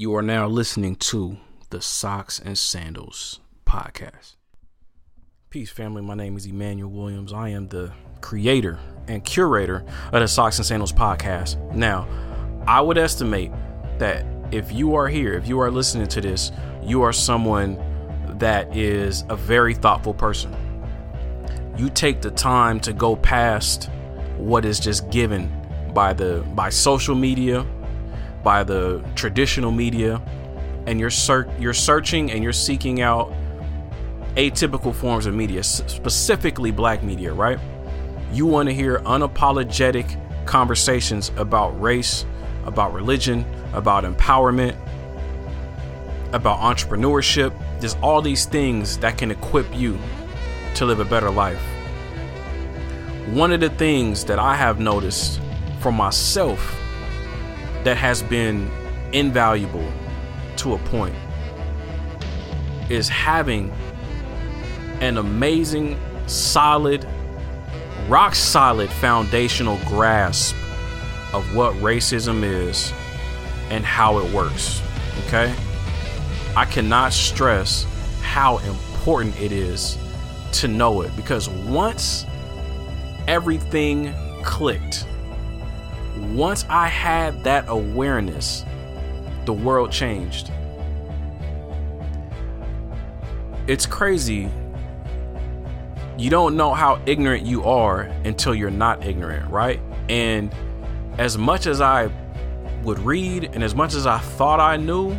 You are now listening to the Socks and Sandals podcast. Peace, family. My name is Emmanuel Williams. I am the creator and curator of the Socks and Sandals podcast. Now, I would estimate that if you are here, if you are listening to this, you are someone that is a very thoughtful person. You take the time to go past what is just given by the by social media, by the traditional media, and you're ser- you're searching and you're seeking out atypical forms of media, specifically black media, right? You want to hear unapologetic conversations about race, about religion, about empowerment, about entrepreneurship. There's all these things that can equip you to live a better life. One of the things that I have noticed for myself that has been invaluable to a point is having an amazing, solid, rock solid foundational grasp of what racism is and how it works. Okay? I cannot stress how important it is to know it because once everything clicked, once I had that awareness, the world changed. It's crazy. You don't know how ignorant you are until you're not ignorant, right? And as much as I would read and as much as I thought I knew,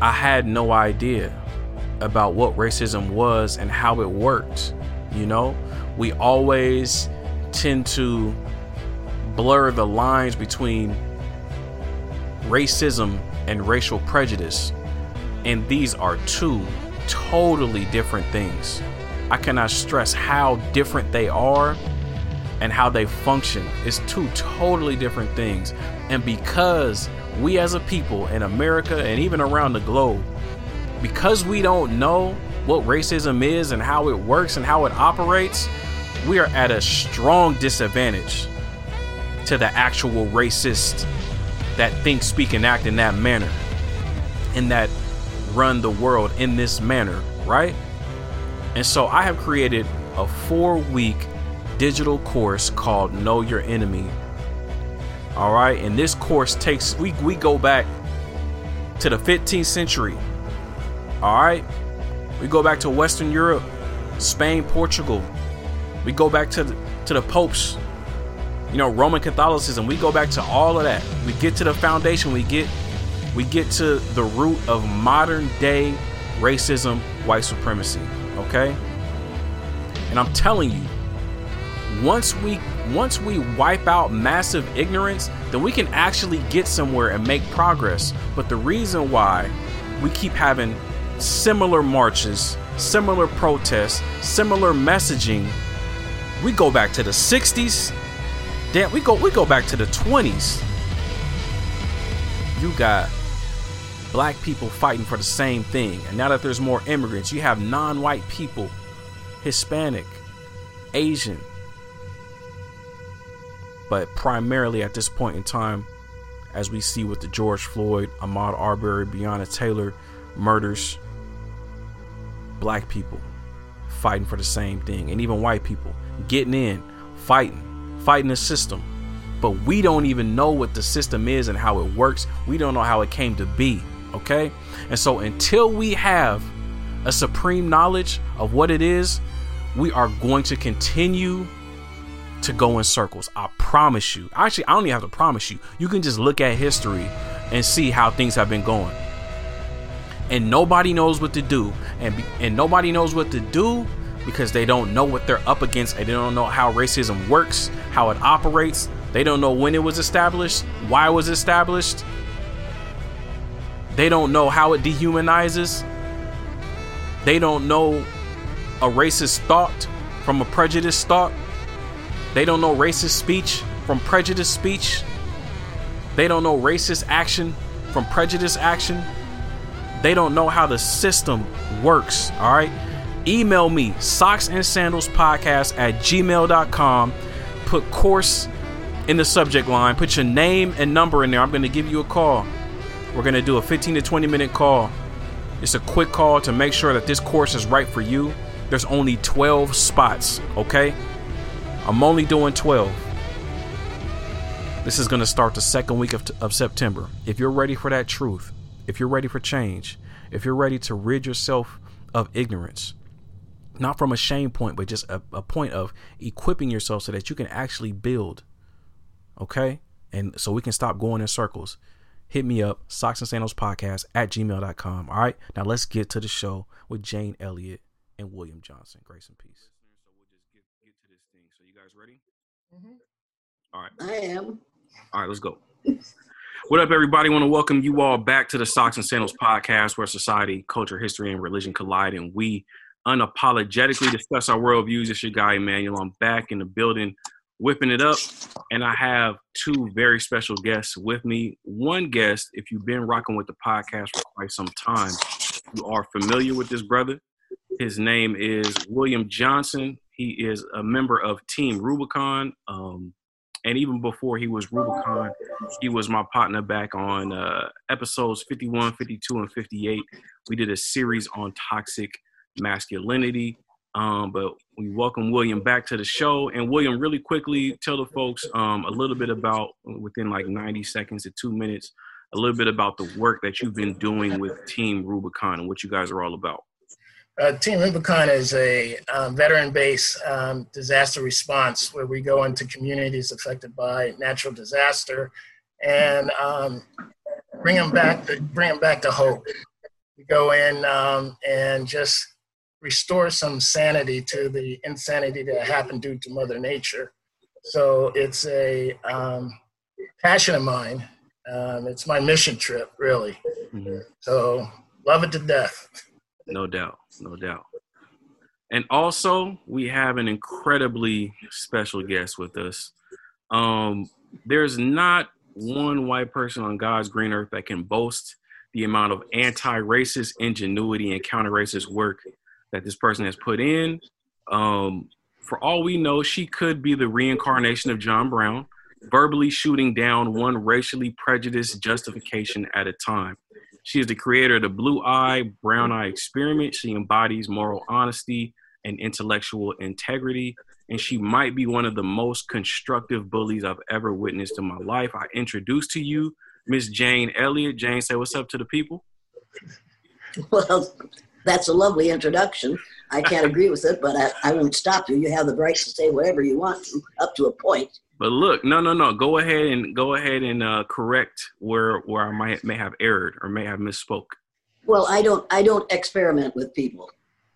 I had no idea about what racism was and how it worked. You know, we always tend to blur the lines between racism and racial prejudice. And these are two totally different things. I cannot stress how different they are and how they function. It's two totally different things. And because we as a people in America and even around the globe, because we don't know what racism is and how it works and how it operates, we are at a strong disadvantage to the actual racist that think, speak, and act in that manner and that run the world in this manner, right? And so I have created a four week digital course called Know Your Enemy. All right, and this course takes we we go back to the 15th century. All right, we go back to Western Europe, Spain, Portugal. We go back to the, to the popes. You know, Roman Catholicism. We go back to all of that. We get to the foundation. We get we get to the root of modern day racism, white supremacy. Okay, and I'm telling you, once we once we wipe out massive ignorance, then we can actually get somewhere and make progress. But the reason why we keep having similar marches, similar protests, similar messaging, we go back to the 60s. Damn, we go we go back to the 20s. You got black people fighting for the same thing. And now that there's more immigrants, you have non-white people, Hispanic, Asian, but primarily at this point in time, as we see with the George Floyd, Ahmaud Arbery, Breonna Taylor murders, black people fighting for the same thing, and even white people getting in, fighting, fighting the system. But we don't even know what the system is and how it works. We don't know how it came to be. Okay? And so until we have a supreme knowledge of what it is, we are going to continue to go in circles. I promise you. Actually, I don't even have to promise you. You can just look at history and see how things have been going. And nobody knows what to do. And be, and nobody knows what to do because they don't know what they're up against and they don't know how racism works, how it operates. They don't know when it was established, why it was established. They don't know how it dehumanizes. They don't know a racist thought from a prejudiced thought. They don't know racist speech from prejudiced speech. They don't know racist action from prejudiced action. They don't know how the system works. All right. Email me, socks and sandals podcast at gmail.com. Put course in the subject line. Put your name and number in there. I'm going to give you a call. We're going to do a 15 to 20 minute call. It's a quick call to make sure that this course is right for you. There's only 12 spots, okay? I'm only doing 12. This is going to start the second week of, of September. If you're ready for that truth, if you're ready for change, if you're ready to rid yourself of ignorance, not from a shame point, but just a, a point of equipping yourself so that you can actually build. Okay? And so we can stop going in circles. Hit me up, Socks and Sandals Podcast at gmail.com. All right. Now let's get to the show with Jane Elliott and William Johnson. Grace and peace. So we'll just get, get to this thing. So you guys ready? Mm-hmm. All right. I am. All right, let's go. what up, everybody? I want to welcome you all back to the Socks and Sandals podcast, where society, culture, history, and religion collide, and we unapologetically discuss our worldviews. It's your guy, Emmanuel. I'm back in the building, whipping it up, and I have two very special guests with me. One guest, if you've been rocking with the podcast for quite some time, you are familiar with this brother. His name is William Johnson. He is a member of Team Rubicon. Um, and even before he was Rubicon, he was my partner back on uh, episodes 51, 52, and 58. We did a series on toxic masculinity. Um, but we welcome William back to the show. And William, really quickly tell the folks um, a little bit about, within like 90 seconds to two minutes, a little bit about the work that you've been doing with Team Rubicon and what you guys are all about. Uh, Team Rubicon is a um, veteran-based um, disaster response where we go into communities affected by natural disaster and um, bring them back. To, bring them back to hope. We go in um, and just restore some sanity to the insanity that happened due to Mother Nature. So it's a um, passion of mine. Um, it's my mission trip, really. Mm-hmm. So love it to death. No doubt, no doubt. And also, we have an incredibly special guest with us. Um, there's not one white person on God's green earth that can boast the amount of anti-racist ingenuity and counter-racist work that this person has put in. Um, for all we know, she could be the reincarnation of John Brown, verbally shooting down one racially prejudiced justification at a time. She is the creator of the Blue Eye, Brown Eye experiment. She embodies moral honesty and intellectual integrity. And she might be one of the most constructive bullies I've ever witnessed in my life. I introduce to you Miss Jane Elliott. Jane, say what's up to the people. Well, that's a lovely introduction. I can't agree with it, but I, I won't stop you. You have the right to say whatever you want to, up to a point. But look, no, no, no. Go ahead and go ahead and uh, correct where where I might may have erred or may have misspoke. Well, I don't I don't experiment with people.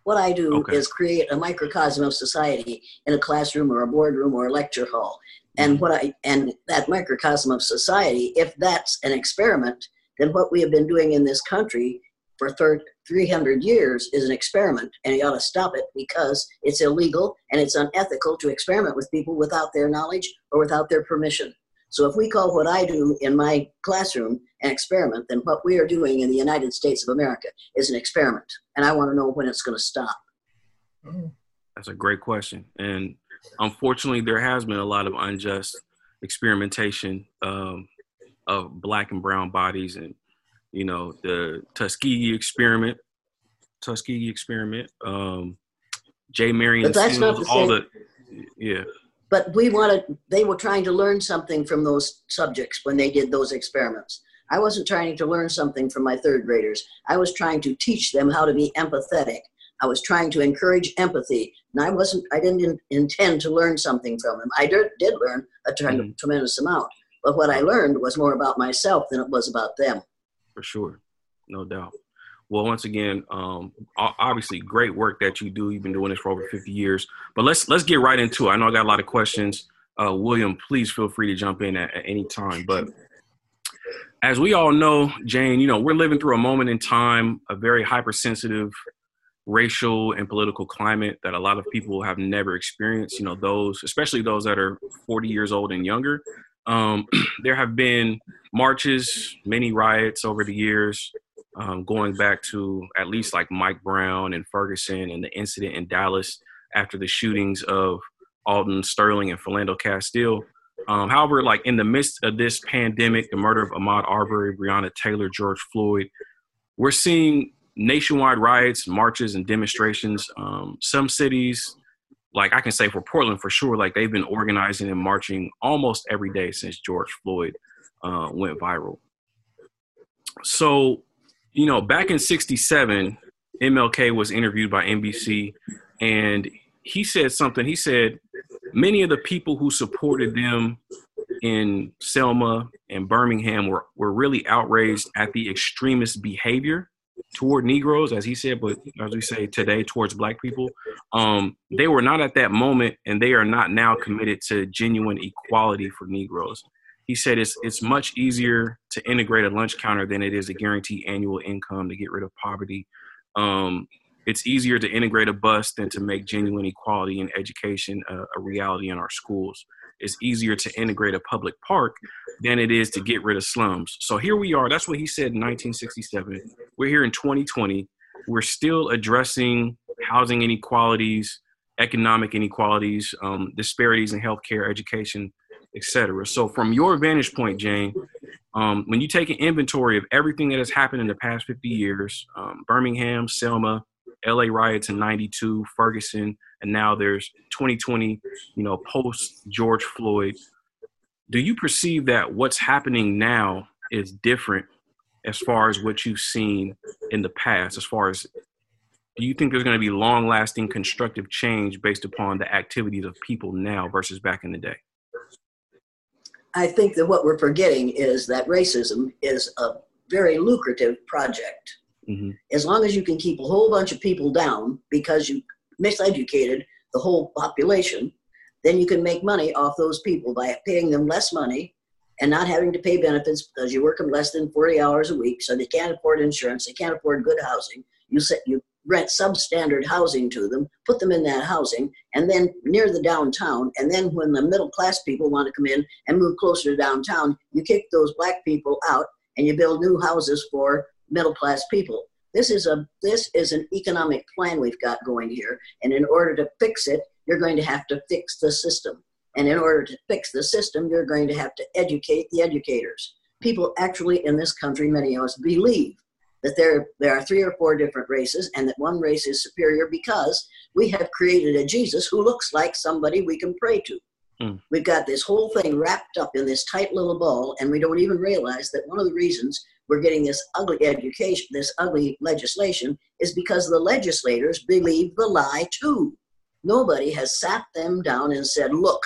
What I do okay. is create a microcosm of society in a classroom or a boardroom or a lecture hall. And mm-hmm. what I and that microcosm of society, if that's an experiment, then what we have been doing in this country for third, 300 years is an experiment, and you ought to stop it because it's illegal and it's unethical to experiment with people without their knowledge or without their permission. So, if we call what I do in my classroom an experiment, then what we are doing in the United States of America is an experiment, and I want to know when it's going to stop. That's a great question, and unfortunately, there has been a lot of unjust experimentation um, of black and brown bodies and you know, the Tuskegee experiment, Tuskegee experiment, um, J. Marion Sims, all the, yeah. But we wanted, they were trying to learn something from those subjects when they did those experiments. I wasn't trying to learn something from my third graders. I was trying to teach them how to be empathetic. I was trying to encourage empathy, and I wasn't. I didn't in, intend to learn something from them. I did, did learn a mm-hmm. tremendous amount, but what I learned was more about myself than it was about them for sure, no doubt. Well, once again, um, obviously, great work that you do. You've been doing this for over 50 years. But let's let's get right into it. I know I got a lot of questions. Uh, William, please feel free to jump in at, at any time. But as we all know, Jane, you know we're living through a moment in time, a very hypersensitive racial and political climate that a lot of people have never experienced. You know, those, especially those that are 40 years old and younger. Um, there have been marches, many riots over the years, um, going back to at least like Mike Brown and Ferguson and the incident in Dallas after the shootings of Alton Sterling and Philando Castile. Um, however, like in the midst of this pandemic, the murder of Ahmaud Arbery, Breonna Taylor, George Floyd, we're seeing nationwide riots, marches, and demonstrations. Um, some cities, like I can say for Portland for sure, like they've been organizing and marching almost every day since George Floyd uh, went viral. So, you know, back in '67, MLK was interviewed by NBC, and he said something. He said, many of the people who supported them in Selma and Birmingham were, were really outraged at the extremist behavior toward Negroes, as he said, but as we say today, towards Black people. Um, they were not at that moment, and they are not now committed to genuine equality for Negroes. He said it's it's much easier to integrate a lunch counter than it is to guarantee annual income to get rid of poverty. Um, it's easier to integrate a bus than to make genuine equality in education a, a reality in our schools. It's easier to integrate a public park than it is to get rid of slums. So here we are. That's what he said in 1967. We're here in 2020. We're still addressing housing inequalities, economic inequalities, um, disparities in healthcare, education, etc. So, from your vantage point, Jane, um, when you take an inventory of everything that has happened in the past 50 years, um, Birmingham, Selma, LA riots in 92, Ferguson, and now there's 2020, you know, post George Floyd. Do you perceive that what's happening now is different as far as what you've seen in the past? As far as do you think there's going to be long lasting constructive change based upon the activities of people now versus back in the day? I think that what we're forgetting is that racism is a very lucrative project. Mm-hmm. As long as you can keep a whole bunch of people down because you miseducated the whole population, then you can make money off those people by paying them less money and not having to pay benefits because you work them less than 40 hours a week, so they can't afford insurance, they can't afford good housing. You set you rent substandard housing to them, put them in that housing, and then near the downtown. And then when the middle class people want to come in and move closer to downtown, you kick those black people out and you build new houses for middle class people. This is a this is an economic plan we've got going here, and in order to fix it, you're going to have to fix the system. And in order to fix the system, you're going to have to educate the educators. People actually in this country, many of us believe that there, there are three or four different races and that one race is superior because we have created a Jesus who looks like somebody we can pray to. Mm. We've got this whole thing wrapped up in this tight little ball, and we don't even realize that one of the reasons we're getting this ugly education, this ugly legislation, is because the legislators believe the lie too. Nobody has sat them down and said, look,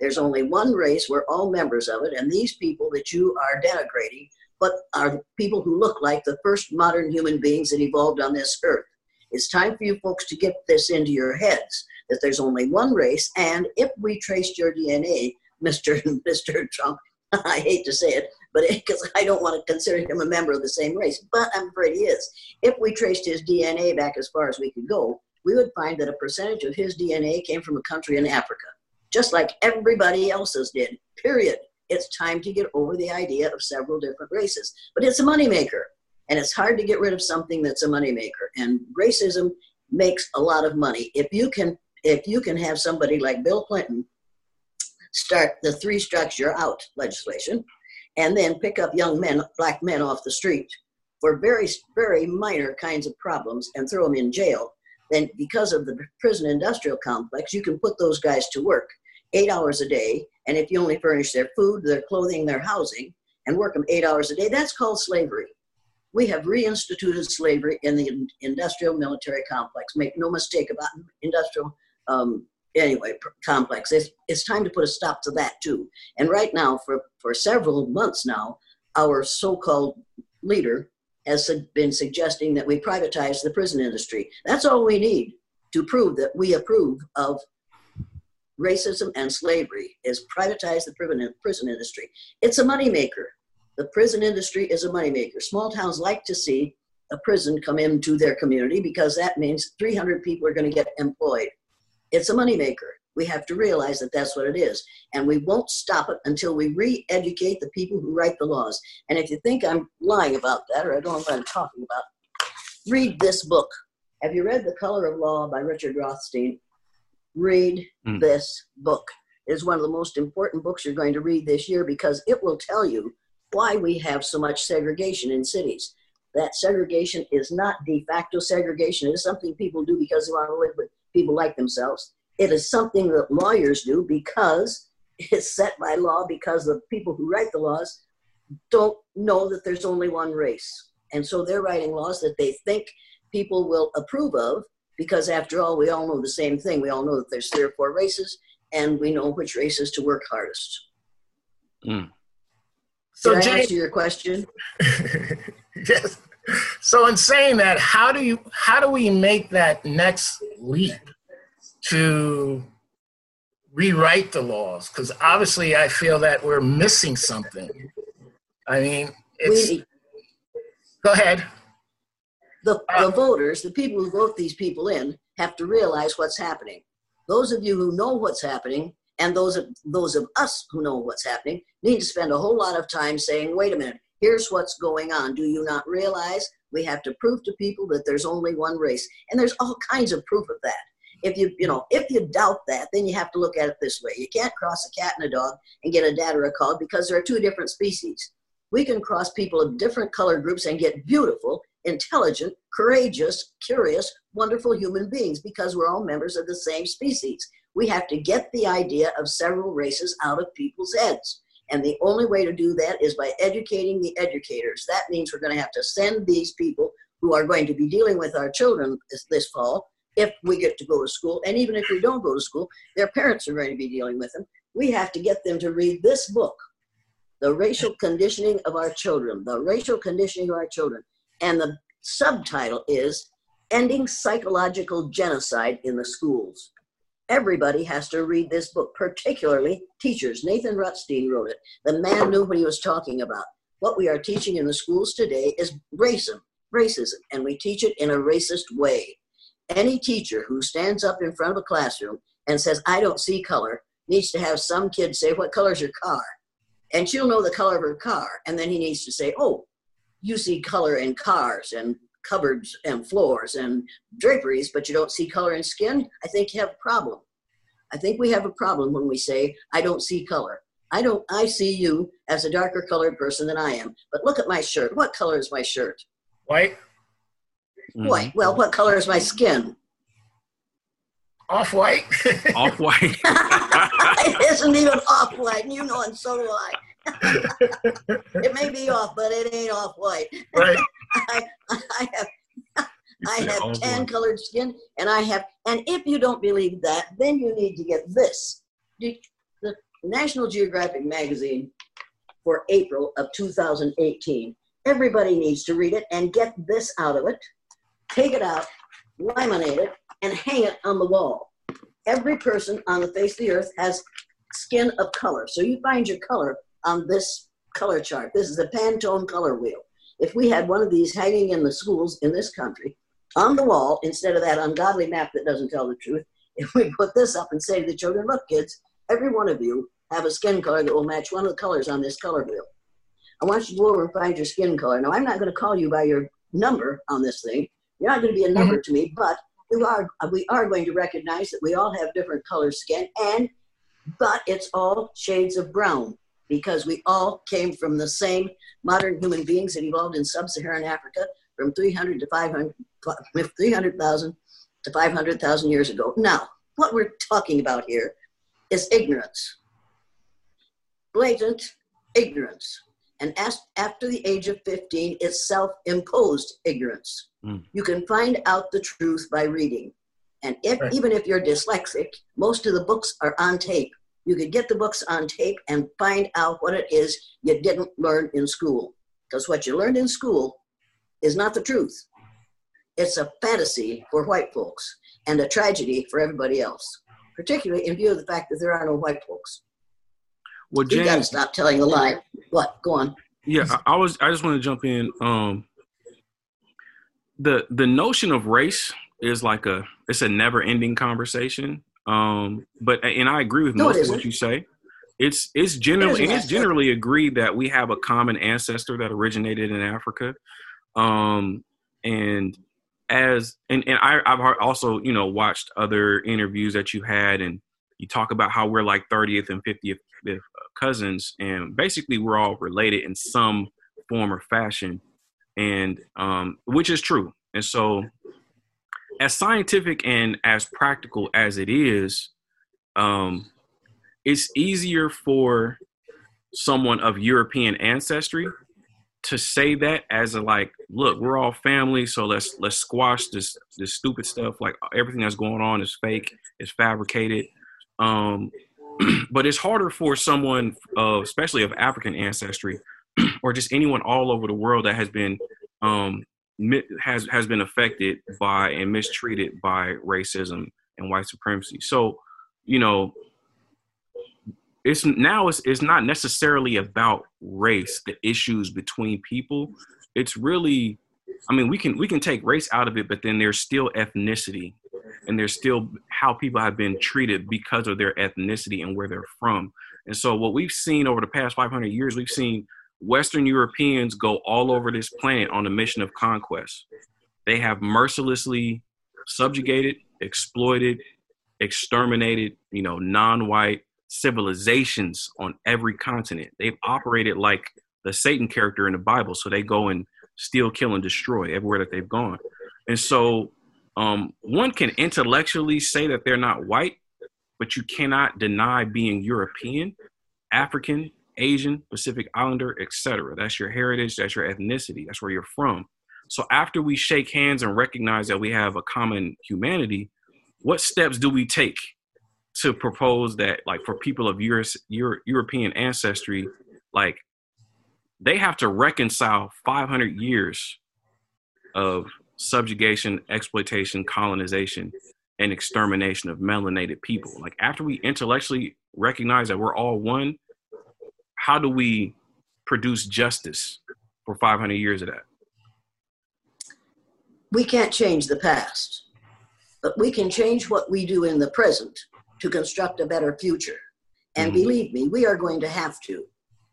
there's only one race, we're all members of it, and these people that you are denigrating but are people who look like the first modern human beings that evolved on this earth. It's time for you folks to get this into your heads that there's only one race, and if we traced your DNA, Mr. Mr. Trump, I hate to say it, but because I don't want to consider him a member of the same race, but I'm afraid he is. If we traced his DNA back as far as we could go, we would find that a percentage of his DNA came from a country in Africa, just like everybody else's did, period. It's time to get over the idea of several different races. But it's a moneymaker, and it's hard to get rid of something that's a moneymaker. And racism makes a lot of money. If you can if you can have somebody like Bill Clinton start the three strikes you're out legislation and then pick up young men, black men off the street for very, very minor kinds of problems and throw them in jail, then because of the prison industrial complex, you can put those guys to work eight hours a day. And if you only furnish their food, their clothing, their housing, and work them eight hours a day, that's called slavery. We have reinstituted slavery in the industrial military complex. Make no mistake about industrial um, anyway complex. It's, it's time to put a stop to that too. And right now, for, for several months now, our so-called leader has been suggesting that we privatize the prison industry. That's all we need to prove that we approve of racism and slavery is privatize the prison industry. It's a moneymaker. The prison industry is a moneymaker. Small towns like to see a prison come into their community because that means 300 people are going to get employed. It's a moneymaker. We have to realize that that's what it is. And we won't stop it until we re educate the people who write the laws. And if you think I'm lying about that or I don't know what I'm talking about, read this book. Have you read The Color of Law by Richard Rothstein? Read mm. this book. It is one of the most important books you're going to read this year because it will tell you why we have so much segregation in cities. That segregation is not de facto segregation. It is something people do because they want to live with people like themselves. It is something that lawyers do because it's set by law because the people who write the laws don't know that there's only one race. And so they're writing laws that they think people will approve of because after all, we all know the same thing. We all know that there's three or four races and we know which races to work hardest. Mm. So Did I answer your question? yes. So in saying that, how do you how do we make that next leap to rewrite the laws? Because obviously, I feel that we're missing something. I mean, it's. We, go ahead. The, uh, the voters, the people who vote these people in, have to realize what's happening. Those of you who know what's happening, and those of those of us who know what's happening, need to spend a whole lot of time saying, "Wait a minute, here's what's going on. Do you not realize we have to prove to people that there's only one race?" And there's all kinds of proof of that. If you you know if you doubt that, then you have to look at it this way: you can't cross a cat and a dog and get a dad or a cog because there are two different species. We can cross people of different color groups and get beautiful, intelligent, courageous, curious, wonderful human beings because we're all members of the same species. We have to get the idea of several races out of people's heads. And the only way to do that is by educating the educators. That means we're going to have to send these people who are going to be dealing with our children this, this fall, if we get to go to school. And even if we don't go to school, their parents are going to be dealing with them. We have to get them to read this book the racial conditioning of our children, the racial conditioning of our children. And the subtitle is Ending Psychological Genocide in the Schools. Everybody has to read this book, particularly teachers. Nathan Rutstein wrote it. The man knew what he was talking about. What we are teaching in the schools today is racism, racism, and we teach it in a racist way. Any teacher who stands up in front of a classroom and says, I don't see color, needs to have some kid say, What color is your car? and she'll know the color of her car. And then he needs to say, oh, you see color in cars and cupboards and floors and draperies, but you don't see color in skin. I think you have a problem. I think we have a problem when we say, I don't see color. I don't, I see you as a darker colored person than I am. But look at my shirt. What color is my shirt? White. White. Mm-hmm. Well, what color is my skin? Off white. off white. it isn't even off white, and you know, and so do I. it may be off, but it ain't off white. Right. I, I have I have tan colored skin, and I have. And if you don't believe that, then you need to get this. The National Geographic magazine for April of 2018. Everybody needs to read it and get this out of it. Take it out, laminate it, and hang it on the wall. Every person on the face of the earth has skin of color. So you find your color on this color chart. This is a Pantone color wheel. If we had one of these hanging in the schools in this country on the wall, instead of that ungodly map that doesn't tell the truth, if we put this up and say to the children, look, kids, every one of you have a skin color that will match one of the colors on this color wheel. I want you to go over and find your skin color. Now, I'm not going to call you by your number on this thing. You're not going to be a number mm-hmm. to me, but we are we are going to recognize that we all have different color skin and but it's all shades of brown because we all came from the same modern human beings that evolved in sub-Saharan Africa from 300 to 500 300,000 to 500,000 years ago. Now, what we're talking about here is ignorance. Blatant ignorance. And as, after the age of 15, it's self imposed ignorance. Mm. You can find out the truth by reading. And if, right. even if you're dyslexic, most of the books are on tape. You could get the books on tape and find out what it is you didn't learn in school. Because what you learned in school is not the truth. It's a fantasy for white folks and a tragedy for everybody else, particularly in view of the fact that there are no white folks. Well, James, you got to stop telling a lie. What? Go on. Yeah, I, I was. I just want to jump in. Um, the the notion of race is like a it's a never ending conversation. Um, but and I agree with no, most of what you say. It's it's generally it it's generally agreed that we have a common ancestor that originated in Africa. Um, and as and and I, I've also you know watched other interviews that you had and you talk about how we're like 30th and 50th uh, cousins, and basically we're all related in some form or fashion, and um, which is true. And so, as scientific and as practical as it is, um, it's easier for someone of European ancestry to say that as a like, look, we're all family, so let's let's squash this this stupid stuff. Like everything that's going on is fake, is fabricated. Um, but it's harder for someone, uh, especially of African ancestry, or just anyone all over the world that has been um, has has been affected by and mistreated by racism and white supremacy. So, you know, it's now it's, it's not necessarily about race, the issues between people. It's really, I mean, we can we can take race out of it, but then there's still ethnicity and there's still how people have been treated because of their ethnicity and where they're from. And so, what we've seen over the past 500 years, we've seen Western Europeans go all over this planet on a mission of conquest. They have mercilessly subjugated, exploited, exterminated, you know, non-white civilizations on every continent. They've operated like the Satan character in the Bible. So they go and steal, kill, and destroy everywhere that they've gone. And so um, one can intellectually say that they're not white, but you cannot deny being European, African, Asian, Pacific Islander, etc. That's your heritage, that's your ethnicity, that's where you're from. So after we shake hands and recognize that we have a common humanity, what steps do we take to propose that, like, for people of Euro- Euro- European ancestry, like, they have to reconcile 500 years of subjugation, exploitation, colonization, and extermination of melanated people. Like after we intellectually recognize that we're all one, how do we produce justice for 500 years of that? We can't change the past, but we can change what we do in the present to construct a better future. And mm-hmm. believe me, we are going to have to.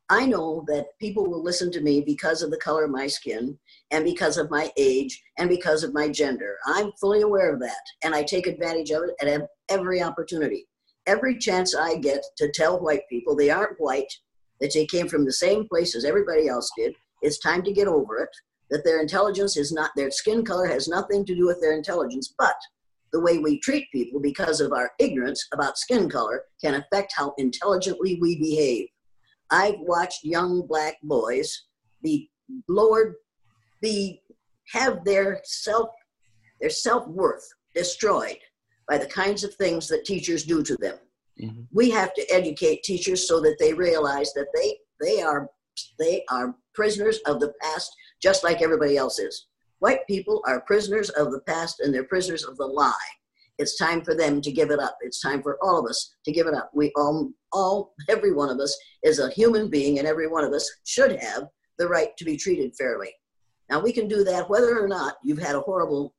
I know that people will listen to me because of the color of my skin and because of my age and because of my gender. I'm fully aware of that and I take advantage of it at every opportunity. Every chance I get to tell white people they aren't white, that they came from the same place as everybody else did, it's time to get over it, that their intelligence is not, their skin color has nothing to do with their intelligence, but the way we treat people because of our ignorance about skin color can affect how intelligently we behave. I've watched young black boys be lowered, be have their self their self-worth destroyed by the kinds of things that teachers do to them. Mm-hmm. We have to educate teachers so that they realize that they they are they are prisoners of the past just like everybody else is. White people are prisoners of the past and they're prisoners of the lie. It's time for them to give it up. It's time for all of us to give it up. We all, all, every one of us is a human being, and every one of us should have the right to be treated fairly. Now we can do that whether or not you've had a horrible,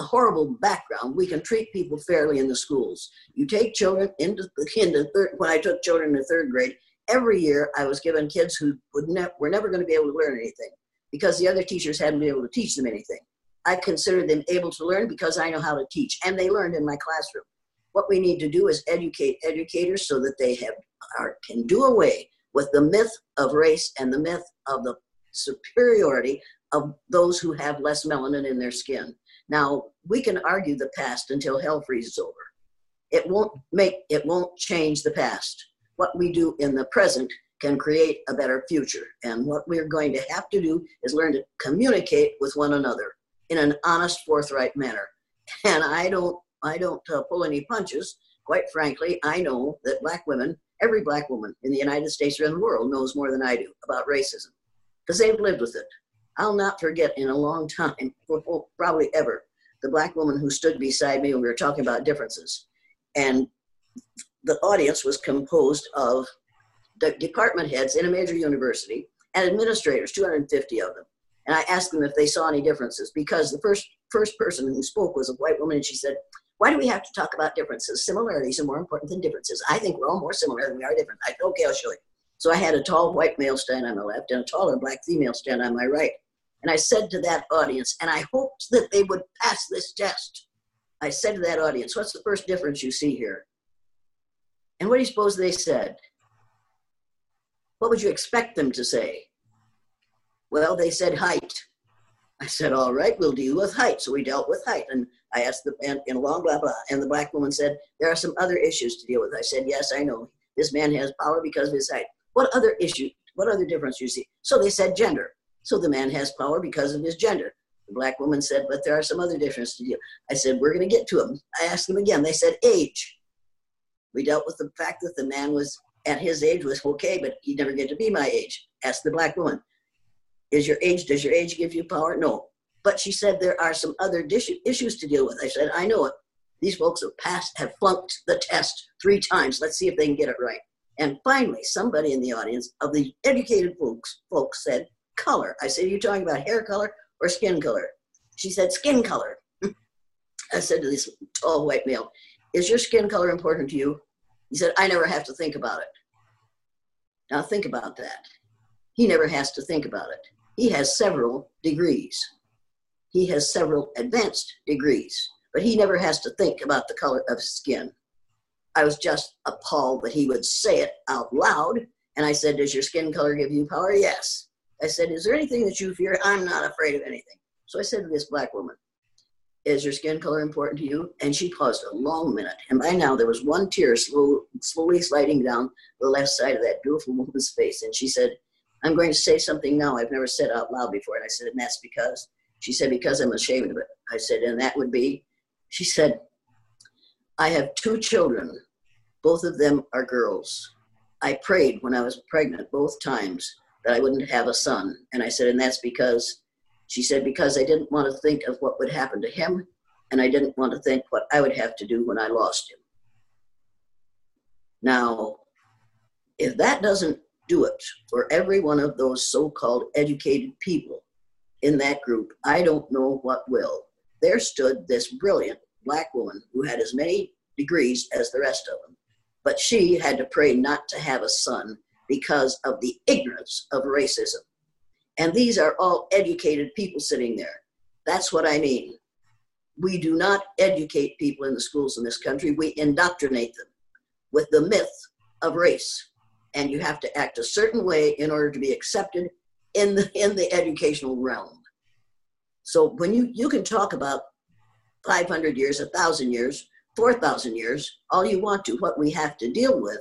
a horrible background. We can treat people fairly in the schools. You take children into the into third. When I took children to third grade, every year I was given kids who would ne- were never going to be able to learn anything because the other teachers hadn't been able to teach them anything. I consider them able to learn because I know how to teach, and they learned in my classroom. What we need to do is educate educators so that they have are, can do away with the myth of race and the myth of the superiority of those who have less melanin in their skin. Now we can argue the past until hell freezes over. It won't make it won't change the past. What we do in the present can create a better future. And what we're going to have to do is learn to communicate with one another in an honest, forthright manner. And I don't, I don't uh, pull any punches. Quite frankly, I know that black women, every black woman in the United States or in the world, knows more than I do about racism because they've lived with it. I'll not forget in a long time, probably ever, the black woman who stood beside me when we were talking about differences. And the audience was composed of the department heads in a major university and administrators, 250 of them. And I asked them if they saw any differences because the first first person who spoke was a white woman, and she said, "Why do we have to talk about differences? Similarities are more important than differences. I think we're all more similar than we are different." I said, "Okay, I'll show you." So I had a tall white male stand on my left and a taller black female stand on my right. And I said to that audience, and I hoped that they would pass this test. I said to that audience, "What's the first difference you see here?" And what do you suppose they said? What would you expect them to say? Well, they said height. I said, all right, we'll deal with height. So we dealt with height. And I asked the, and, and long blah, blah. And the black woman said, there are some other issues to deal with. I said, yes, I know. This man has power because of his height. What other issue, what other difference do you see? So they said gender. So the man has power because of his gender. The black woman said, but there are some other differences to deal. I said, we're going to get to them. I asked them again. They said age. We dealt with the fact that the man was at his age was okay, but he'd never get to be my age. Asked the black woman, is your age, does your age give you power? No. But she said there are some other issues to deal with. I said, I know it. These folks have passed, have flunked the test three times. Let's see if they can get it right. And finally, somebody in the audience of the educated folks, folks said, color. I said, Are you talking about hair color or skin color? She said, Skin color. I said to this tall white male, Is your skin color important to you? He said, I never have to think about it. Now think about that. He never has to think about it. He has several degrees. He has several advanced degrees, but he never has to think about the color of skin. I was just appalled that he would say it out loud. And I said, Does your skin color give you power? Yes. I said, Is there anything that you fear? I'm not afraid of anything. So I said to this black woman, Is your skin color important to you? And she paused a long minute. And by now there was one tear slow, slowly sliding down the left side of that beautiful woman's face. And she said, I'm going to say something now I've never said out loud before. And I said, And that's because? She said, Because I'm ashamed of it. I said, And that would be? She said, I have two children. Both of them are girls. I prayed when I was pregnant both times that I wouldn't have a son. And I said, and that's because, she said, because I didn't want to think of what would happen to him, and I didn't want to think what I would have to do when I lost him. Now, if that doesn't do it for every one of those so called educated people in that group, I don't know what will. There stood this brilliant black woman who had as many degrees as the rest of them, but she had to pray not to have a son because of the ignorance of racism. And these are all educated people sitting there. That's what I mean. We do not educate people in the schools in this country, we indoctrinate them with the myth of race. And you have to act a certain way in order to be accepted in the, in the educational realm. So when you, you can talk about 500 years, 1,000 years, 4,000 years, all you want to. What we have to deal with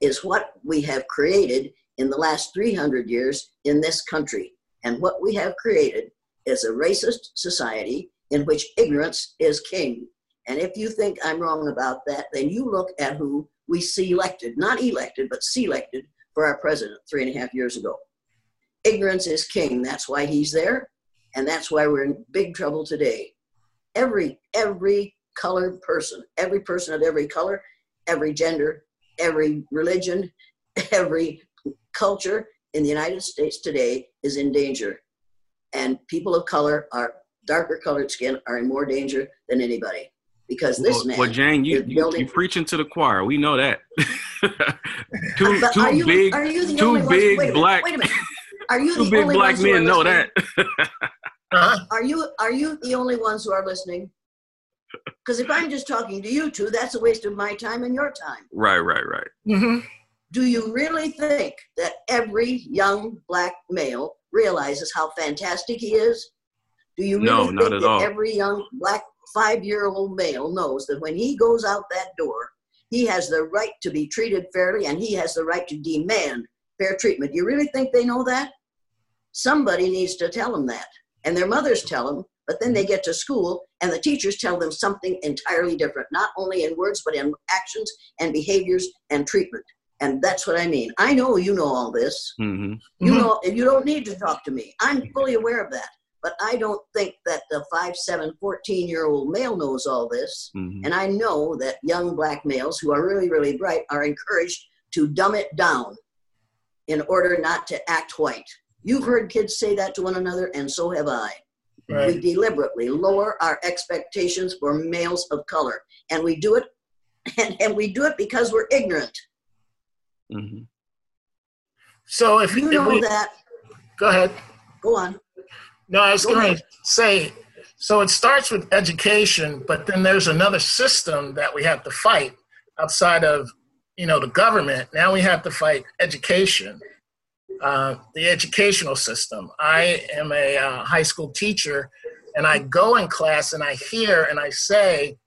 is what we have created in the last 300 years in this country. And what we have created is a racist society in which ignorance is king. And if you think I'm wrong about that, then you look at who we selected, not elected, but selected for our president three and a half years ago. Ignorance is king. That's why he's there. And that's why we're in big trouble today. Every, every colored person, every person of every color, every gender, every religion, every culture in the United States today is in danger. And people of color are darker colored skin are in more danger than anybody because this well, man. Well, Jane, you, you you preaching to the choir. We know that. two but two you, big two big ones, black wait a minute. Are you two the big only black ones who are men know that. Uh-huh. Are you are you the only ones who are listening? Because if I'm just talking to you two, that's a waste of my time and your time. right, right, right. hmm Do you really think that every young black male realizes how fantastic he is? Do you really No, think that all. every young black five-year-old male knows that when he goes out that door, he has the right to be treated fairly and he has the right to demand fair treatment? Do you really think they know that? Somebody needs to tell them that. And their mothers tell them, but then they get to school and the teachers tell them something entirely different, not only in words, but in actions and behaviors and treatment. And that's what I mean. I know you know all this. hmm You Mhm. know, you don't need to talk to me. I'm fully aware of that. But I don't think that the 5, 7, 14 year old male knows all this. hmm And I know that young black males who are really, really bright are encouraged to dumb it down in order not to act white. You've heard kids say that to one another, and so have I. We deliberately lower our expectations for males of color. And we do it and, and we do it because we're ignorant. Hmm So if, You if know we, that. go ahead. Go on. No, I was going to say, so it starts with education, but then there's another system that we have to fight outside of you know, the government. Now we have to fight education, uh, the educational system. I am a uh, high school teacher, and I go in class and I hear and I say,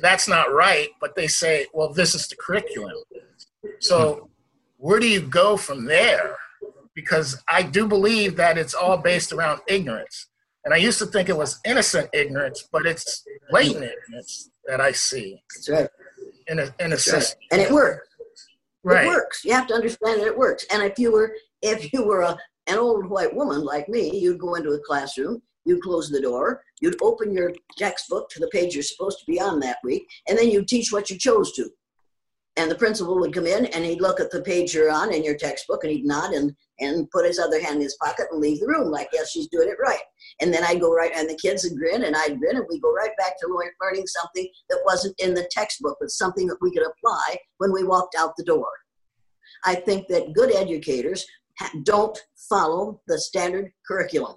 that's not right, but they say, well, this is the curriculum. So where do you go from there? Because I do believe that it's all based around ignorance. And I used to think it was innocent ignorance, but it's blatant ignorance that I see. That's right. In a in a system. Right. And it works. Right. It works. You have to understand that it works. And if you were if you were a, an old white woman like me, you'd go into a classroom, you'd close the door, you'd open your textbook to the page you're supposed to be on that week, and then you'd teach what you chose to and the principal would come in and he'd look at the page you're on in your textbook and he'd nod and, and put his other hand in his pocket and leave the room like, yes, she's doing it right. And then I'd go right, and the kids would grin and I'd grin and we'd go right back to learning something that wasn't in the textbook, but something that we could apply when we walked out the door. I think that good educators don't follow the standard curriculum.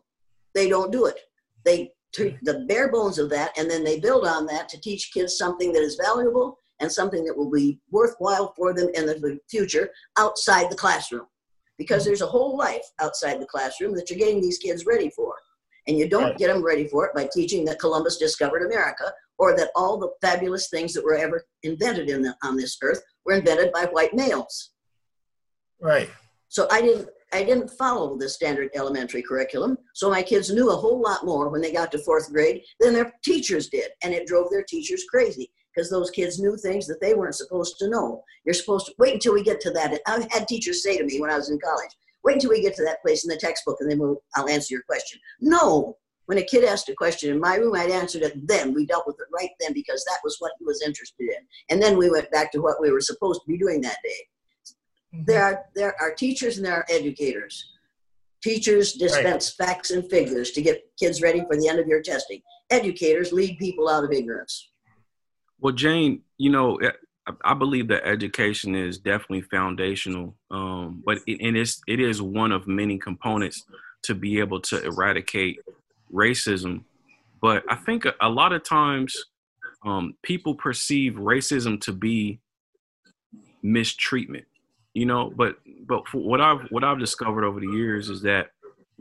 They don't do it. They treat the bare bones of that and then they build on that to teach kids something that is valuable and something that will be worthwhile for them in the future outside the classroom. Because mm-hmm. there's a whole life outside the classroom that you're getting these kids ready for. And you don't get them ready for it by teaching that Columbus discovered America or that all the fabulous things that were ever invented in the, on this earth were invented by white males. Right. So I didn't I didn't follow the standard elementary curriculum. So my kids knew a whole lot more when they got to fourth grade than their teachers did. And it drove their teachers crazy because those kids knew things that they weren't supposed to know. You're supposed to wait until we get to that. I've had teachers say to me when I was in college, wait until we get to that place in the textbook and then we'll, I'll answer your question. No. When a kid asked a question in my room, I'd answered it then. We dealt with it right then because that was what he was interested in. And then we went back to what we were supposed to be doing that day. Mm-hmm. There are there are teachers and there are educators. Teachers dispense right. facts and figures to get kids ready for the end of your testing. Educators lead people out of ignorance. Well, Jane, you know, eh, I believe that education is definitely foundational, um, but it, it is it is one of many components to be able to eradicate racism. But I think a, a lot of times um, people perceive racism to be mistreatment, you know. But but what I've what I've discovered over the years is that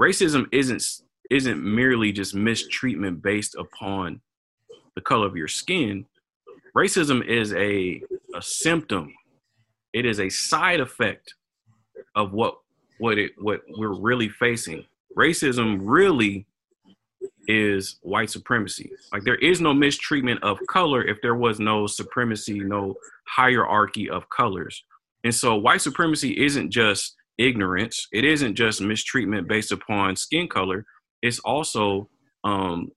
racism isn't isn't merely just mistreatment based upon the color of your skin racism is a a symptom. It is a side effect of what what it what we're really facing. Racism really is white supremacy. Like there is no mistreatment of color if there was no supremacy, no hierarchy of colors. And so white supremacy isn't just ignorance. It isn't just mistreatment based upon skin color. It's also um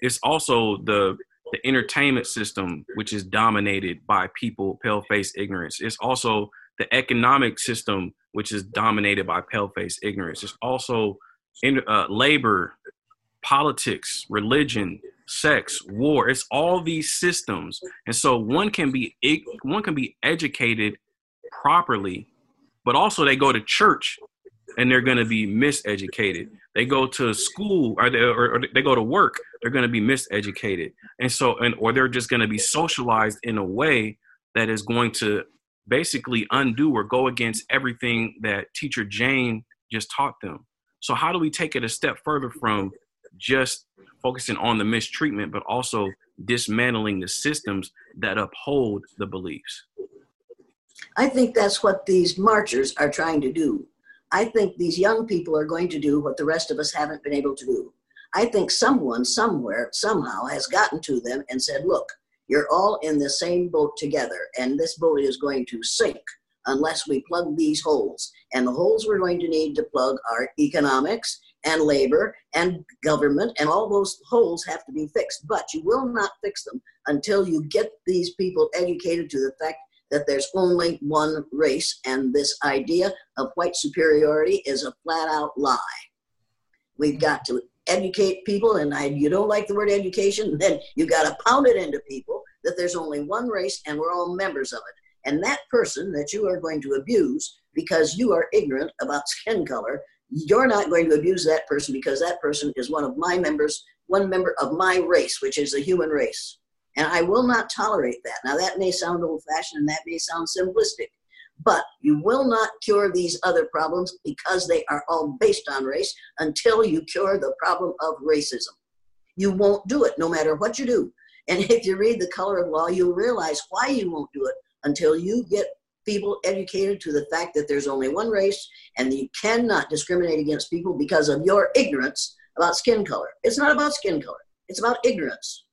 it's also the the entertainment system, which is dominated by people, pale face ignorance. It's also the economic system, which is dominated by pale face ignorance. It's also in, uh, labor, politics, religion, sex, war. It's all these systems, and so one can be one can be educated properly, but also they go to church and they're going to be miseducated. They go to school or they, or, or they go to work, they're going to be miseducated. And so, and or they're just going to be socialized in a way that is going to basically undo or go against everything that teacher Jane just taught them. So, how do we take it a step further from just focusing on the mistreatment, but also dismantling the systems that uphold the beliefs? I think that's what these marchers are trying to do. I think these young people are going to do what the rest of us haven't been able to do. I think someone somewhere somehow has gotten to them and said, look, you're all in the same boat together, and this boat is going to sink unless we plug these holes. And the holes we're going to need to plug are economics and labor and government, and all those holes have to be fixed. But you will not fix them until you get these people educated to the fact that there's only one race, and this idea of white superiority is a flat out lie. We've got to educate people, and I, you don't like the word education, then you've got to pound it into people that there's only one race and we're all members of it. And that person that you are going to abuse because you are ignorant about skin color, you're not going to abuse that person because that person is one of my members, one member of my race, which is the human race. And I will not tolerate that. Now, that may sound old fashioned and that may sound simplistic, but you will not cure these other problems because they are all based on race until you cure the problem of racism. You won't do it no matter what you do. And if you read The Color of Law, you'll realize why you won't do it until you get people educated to the fact that there's only one race and you cannot discriminate against people because of your ignorance about skin color. It's not about skin color, it's about ignorance.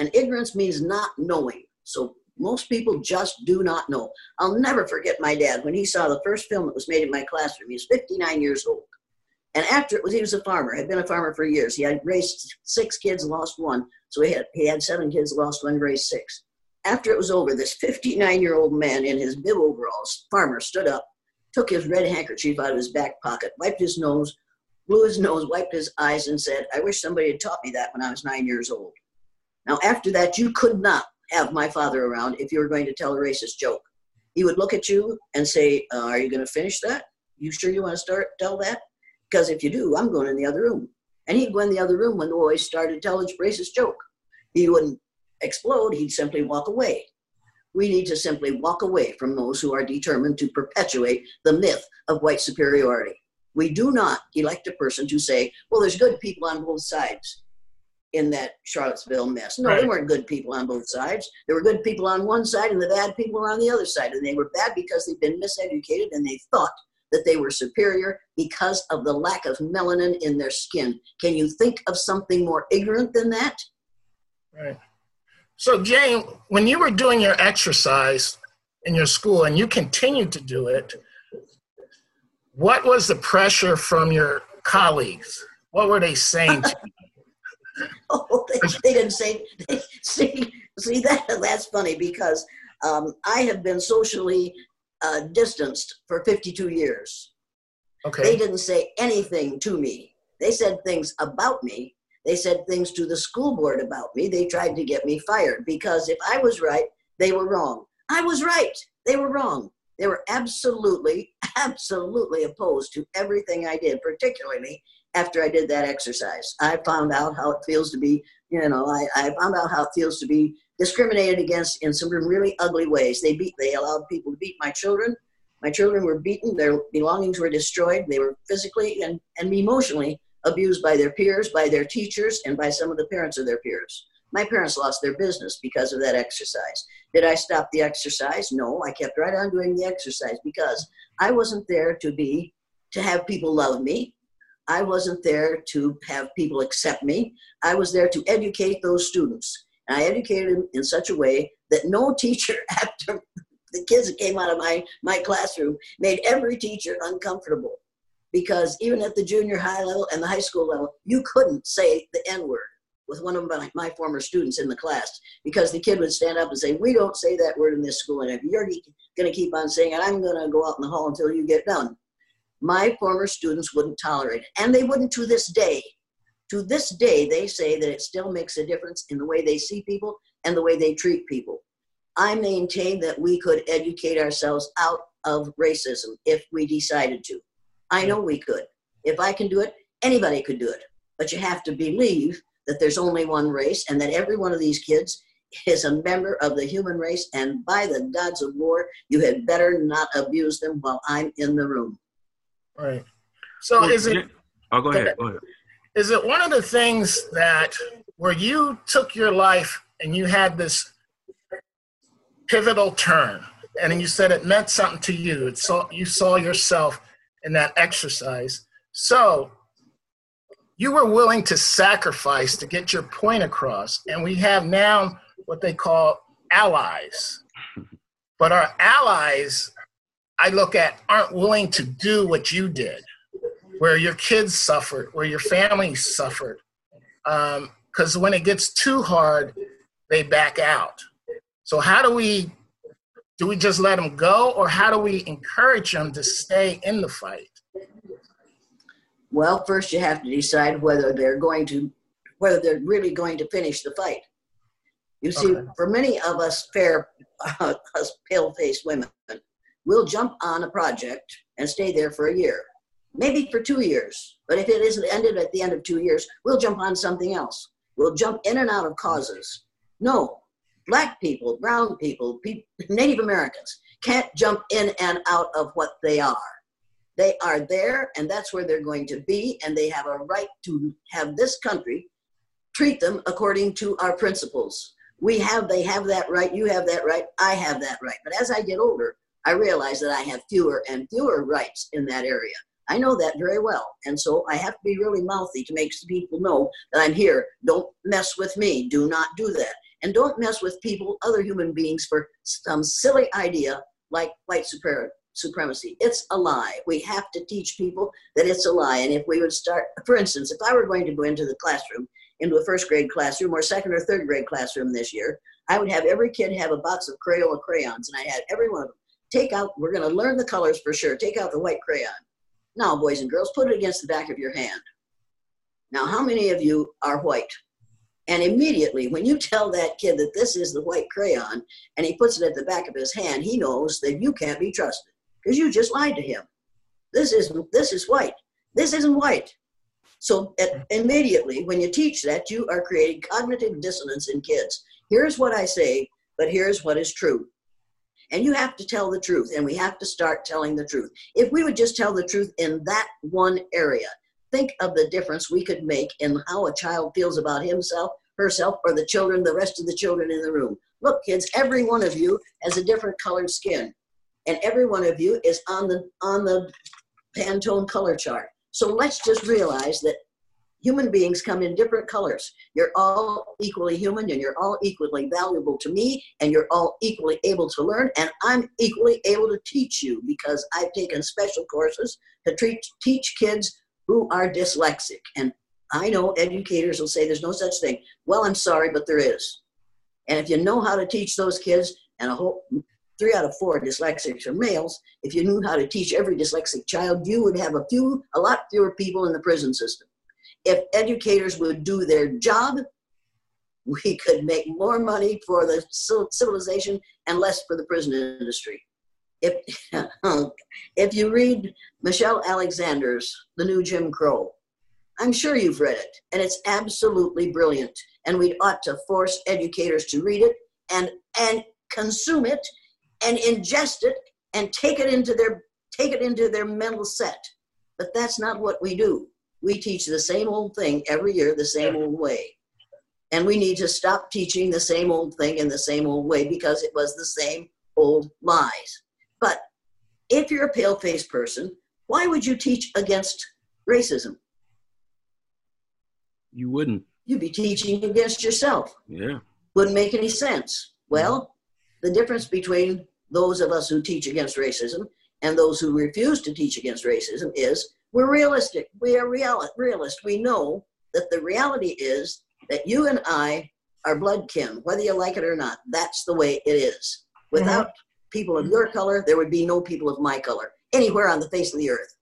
And ignorance means not knowing. So most people just do not know. I'll never forget my dad when he saw the first film that was made in my classroom. He was 59 years old. And after it was, he was a farmer, had been a farmer for years. He had raised six kids, lost one. So he had, he had seven kids, lost one, raised six. After it was over, this 59 year old man in his bib overalls, farmer, stood up, took his red handkerchief out of his back pocket, wiped his nose, blew his nose, wiped his eyes, and said, I wish somebody had taught me that when I was nine years old. Now, after that, you could not have my father around if you were going to tell a racist joke. He would look at you and say, uh, Are you going to finish that? You sure you want to start tell that? Because if you do, I'm going in the other room. And he'd go in the other room when the boys started telling racist joke. He wouldn't explode, he'd simply walk away. We need to simply walk away from those who are determined to perpetuate the myth of white superiority. We do not elect a person to say, well, there's good people on both sides in that Charlottesville mess. No, right. there weren't good people on both sides. There were good people on one side and the bad people were on the other side. And they were bad because they'd been miseducated and they thought that they were superior because of the lack of melanin in their skin. Can you think of something more ignorant than that? Right. So, Jane, when you were doing your exercise in your school and you continued to do it, what was the pressure from your colleagues? What were they saying to you? oh, they, they, didn't say. They, see, see that that's funny because um, I have been socially uh, distanced for 52 years. Okay. They didn't say anything to me. They said things about me. They said things to the school board about me. They tried to get me fired because if I was right, they were wrong. I was right. They were wrong. They were absolutely, absolutely opposed to everything I did, particularly after I did that exercise. I found out how it feels to be, you know, I, I found out how it feels to be discriminated against in some really ugly ways. They beat, they allowed people to beat my children. My children were beaten. Their belongings were destroyed. They were physically and, and emotionally abused by their peers, by their teachers, and by some of the parents of their peers. My parents lost their business because of that exercise. Did I stop the exercise? No, I kept right on doing the exercise because I wasn't there to be to have people love me. I wasn't there to have people accept me. I was there to educate those students. And I educated them in such a way that no teacher, after the kids that came out of my, my classroom, made every teacher uncomfortable. Because even at the junior high level and the high school level, you couldn't say the N word with one of my, my former students in the class because the kid would stand up and say, We don't say that word in this school. And if you're going to keep on saying it, I'm going to go out in the hall until you get done. My former students wouldn't tolerate it, and they wouldn't to this day. To this day, they say that it still makes a difference in the way they see people and the way they treat people. I maintain that we could educate ourselves out of racism if we decided to. I know we could. If I can do it, anybody could do it. But you have to believe that there's only one race and that every one of these kids is a member of the human race. And by the gods of war, you had better not abuse them while I'm in the room. Right. So well, is it? Oh, go ahead. Go ahead. Is it one of the things that where you took your life and you had this pivotal turn, and you said it meant something to you? It saw you saw yourself in that exercise. So you were willing to sacrifice to get your point across, and we have now what they call allies. But our allies I look at aren't willing to do what you did, where your kids suffered, where your family suffered. Because um, when it gets too hard, they back out. So, how do we do we just let them go, or how do we encourage them to stay in the fight? Well, first you have to decide whether they're going to, whether they're really going to finish the fight. You see, okay. for many of us fair, uh, us pale-faced women, we'll jump on a project and stay there for a year, maybe for two years. But if it isn't ended at the end of two years, we'll jump on something else. We'll jump in and out of causes. No, Black people, brown people, people, Native Americans can't jump in and out of what they are. They are there, and that's where they're going to be, and they have a right to have this country treat them according to our principles. We have, they have that right, you have that right, I have that right. But as I get older, I realize that I have fewer and fewer rights in that area. I know that very well. And so I have to be really mouthy to make people know that I'm here. Don't mess with me. Do not do that. And don't mess with people, other human beings, for some silly idea like white supremacy. It's a lie. We have to teach people that it's a lie. And if we would start, for instance, if I were going to go into the classroom, into a first grade classroom or second or third grade classroom this year, I would have every kid have a box of Crayola crayons, and I had every one of them take out, we're going to learn the colors for sure. Take out the white crayon. Now, boys and girls, put it against the back of your hand. Now, how many of you are white? And immediately, when you tell that kid that this is the white crayon and he puts it at the back of his hand, he knows that you can't be trusted because you just lied to him. This is this is white. This isn't white. So at, immediately, when you teach that, you are creating cognitive dissonance in kids. Here's what I say, but here's what is true. And you have to tell the truth, and we have to start telling the truth. If we would just tell the truth in that one area, think of the difference we could make in how a child feels about himself, herself, or the children, the rest of the children in the room. Look, kids, every one of you has a different colored skin, and every one of you is on the on the Pantone color chart. So let's just realize that human beings come in different colors. You're all equally human and you're all equally valuable to me and you're all equally able to learn and I'm equally able to teach you because I've taken special courses to treat, teach kids who are dyslexic. And I know educators will say there's no such thing. Well, I'm sorry, but there is. And if you know how to teach those kids, and a whole three out of four dyslexics are males, if you knew how to teach every dyslexic child, you would have a few, a lot fewer people in the prison system if educators would do their job, we could make more money for the civilization and less for the prison industry. If, if you read Michelle Alexander's The New Jim Crow, I'm sure you've read it, and it's absolutely brilliant. And we ought to force educators to read it and, and consume it and ingest it and take it into their take it into their mental set. But that's not what we do we teach the same old thing every year the same old way. And we need to stop teaching the same old thing in the same old way because it was the same old lies. But if you're a pale faced person, why would you teach against racism? You wouldn't. You'd be teaching against yourself. Yeah. Wouldn't make any sense. Mm-hmm. Well, the difference between those of us who teach against racism and those who refuse to teach against racism is we're realistic. We are real, realist. We know that the reality is that you and I are blood kin, whether you like it or not. That's the way it is. Without mm-hmm. people of your color, there would be no people of my color anywhere on the face of the earth.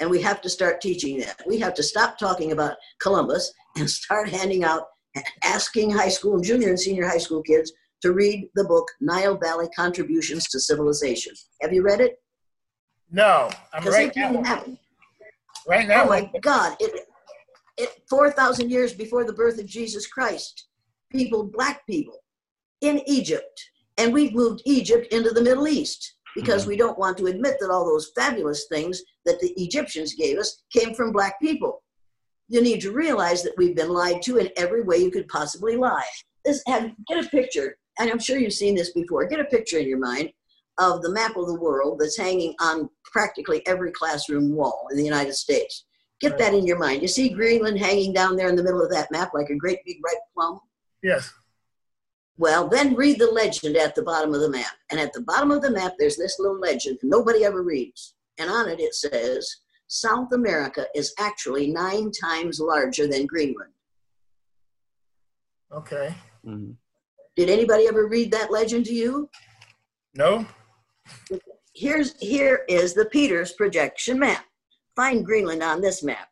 And we have to start teaching that. We have to stop talking about Columbus and start handing out, asking high school, junior and senior high school kids to read the book Nile Valley Contributions to Civilization. Have you read it? No, I'm right now. Right now. Oh my God! It, it four thousand years before the birth of Jesus Christ, people, black people, in Egypt, and we've moved Egypt into the Middle East because mm-hmm. we don't want to admit that all those fabulous things that the Egyptians gave us came from black people. You need to realize that we've been lied to in every way you could possibly lie. This, have, get a picture, and I'm sure you've seen this before. Get a picture in your mind of the map of the world that's hanging on practically every classroom wall in the United States. Get right. that in your mind. You see Greenland hanging down there in the middle of that map like a great big ripe plum? Yes. Well, then read the legend at the bottom of the map. And at the bottom of the map, there's this little legend nobody ever reads. And on it, it says, South America is actually nine times larger than Greenland. Okay. Mm-hmm. Did anybody ever read that legend to you? No here's here is the Peters projection map. Find Greenland on this map.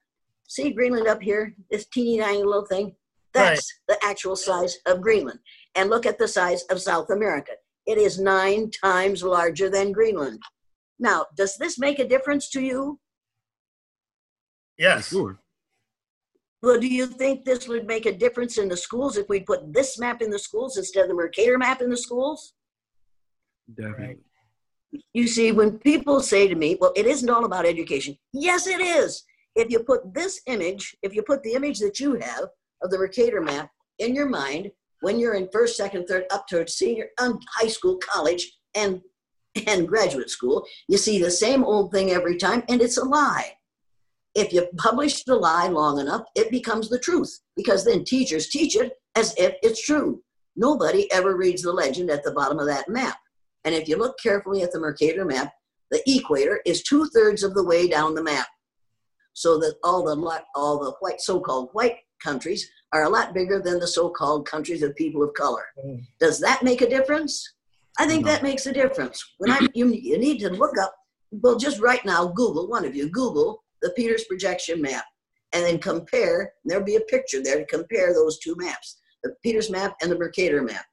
See Greenland up here, this teeny tiny little thing? That's right. the actual size of Greenland. And look at the size of South America. It is nine times larger than Greenland. Now, does this make a difference to you? Yes. Sure. Well, do you think this would make a difference in the schools if we put this map in the schools instead of the Mercator map in the schools? Definitely. You see, when people say to me, well, it isn't all about education. Yes, it is. If you put this image, if you put the image that you have of the Mercator map in your mind when you're in first, second, third, up to senior, um, high school, college, and and graduate school, you see the same old thing every time, and it's a lie. If you publish the lie long enough, it becomes the truth because then teachers teach it as if it's true. Nobody ever reads the legend at the bottom of that map. And if you look carefully at the Mercator map, the equator is two thirds of the way down the map. So that all the all the white so-called white countries are a lot bigger than the so-called countries of people of color. Mm. Does that make a difference? I think that makes a difference. When I you, you need to look up, well, just right now, Google one of you Google the Peters projection map, and then compare. There'll be a picture there to compare those two maps, the Peters map and the Mercator map.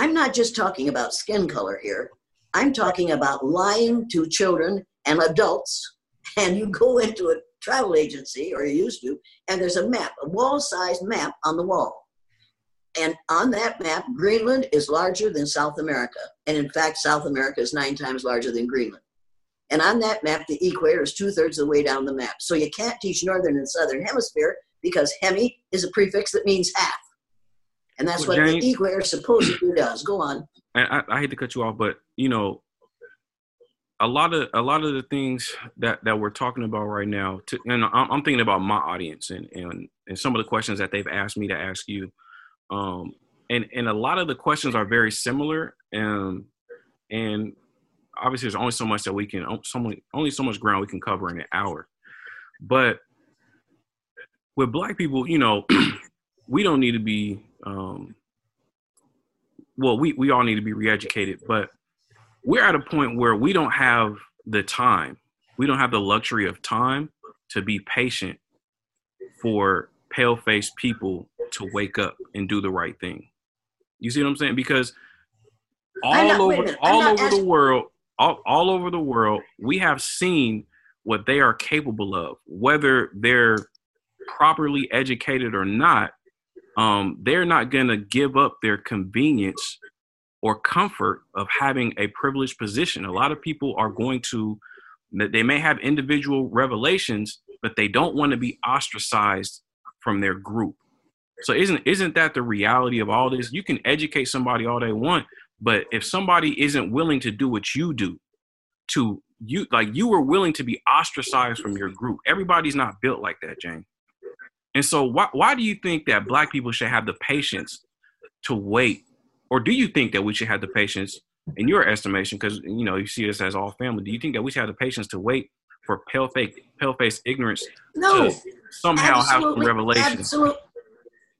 I'm not just talking about skin color here. I'm talking about lying to children and adults. And you go into a travel agency, or you used to, and there's a map, a wall sized map on the wall. And on that map, Greenland is larger than South America. And in fact, South America is nine times larger than Greenland. And on that map, the equator is two thirds of the way down the map. So you can't teach Northern and Southern Hemisphere because hemi is a prefix that means half. And that's well, what James, the equator supposedly does. Go on. I, I hate to cut you off, but you know, a lot of a lot of the things that that we're talking about right now, to, and I'm, I'm thinking about my audience and and and some of the questions that they've asked me to ask you, um, and and a lot of the questions are very similar, and and obviously there's only so much that we can, only only so much ground we can cover in an hour, but with black people, you know, we don't need to be um, well, we, we all need to be reeducated, but we're at a point where we don't have the time. We don't have the luxury of time to be patient for pale faced people to wake up and do the right thing. You see what I'm saying? Because all not, over all over asking. the world, all, all over the world, we have seen what they are capable of, whether they're properly educated or not um, they're not going to give up their convenience or comfort of having a privileged position. A lot of people are going to, they may have individual revelations, but they don't want to be ostracized from their group. So isn't isn't that the reality of all this? You can educate somebody all they want, but if somebody isn't willing to do what you do, to you like you were willing to be ostracized from your group. Everybody's not built like that, Jane. And so, why why do you think that Black people should have the patience to wait, or do you think that we should have the patience, in your estimation, because you know you see this as all family? Do you think that we should have the patience to wait for pale fake pale face ignorance no, to somehow have some revelation? Absolutely,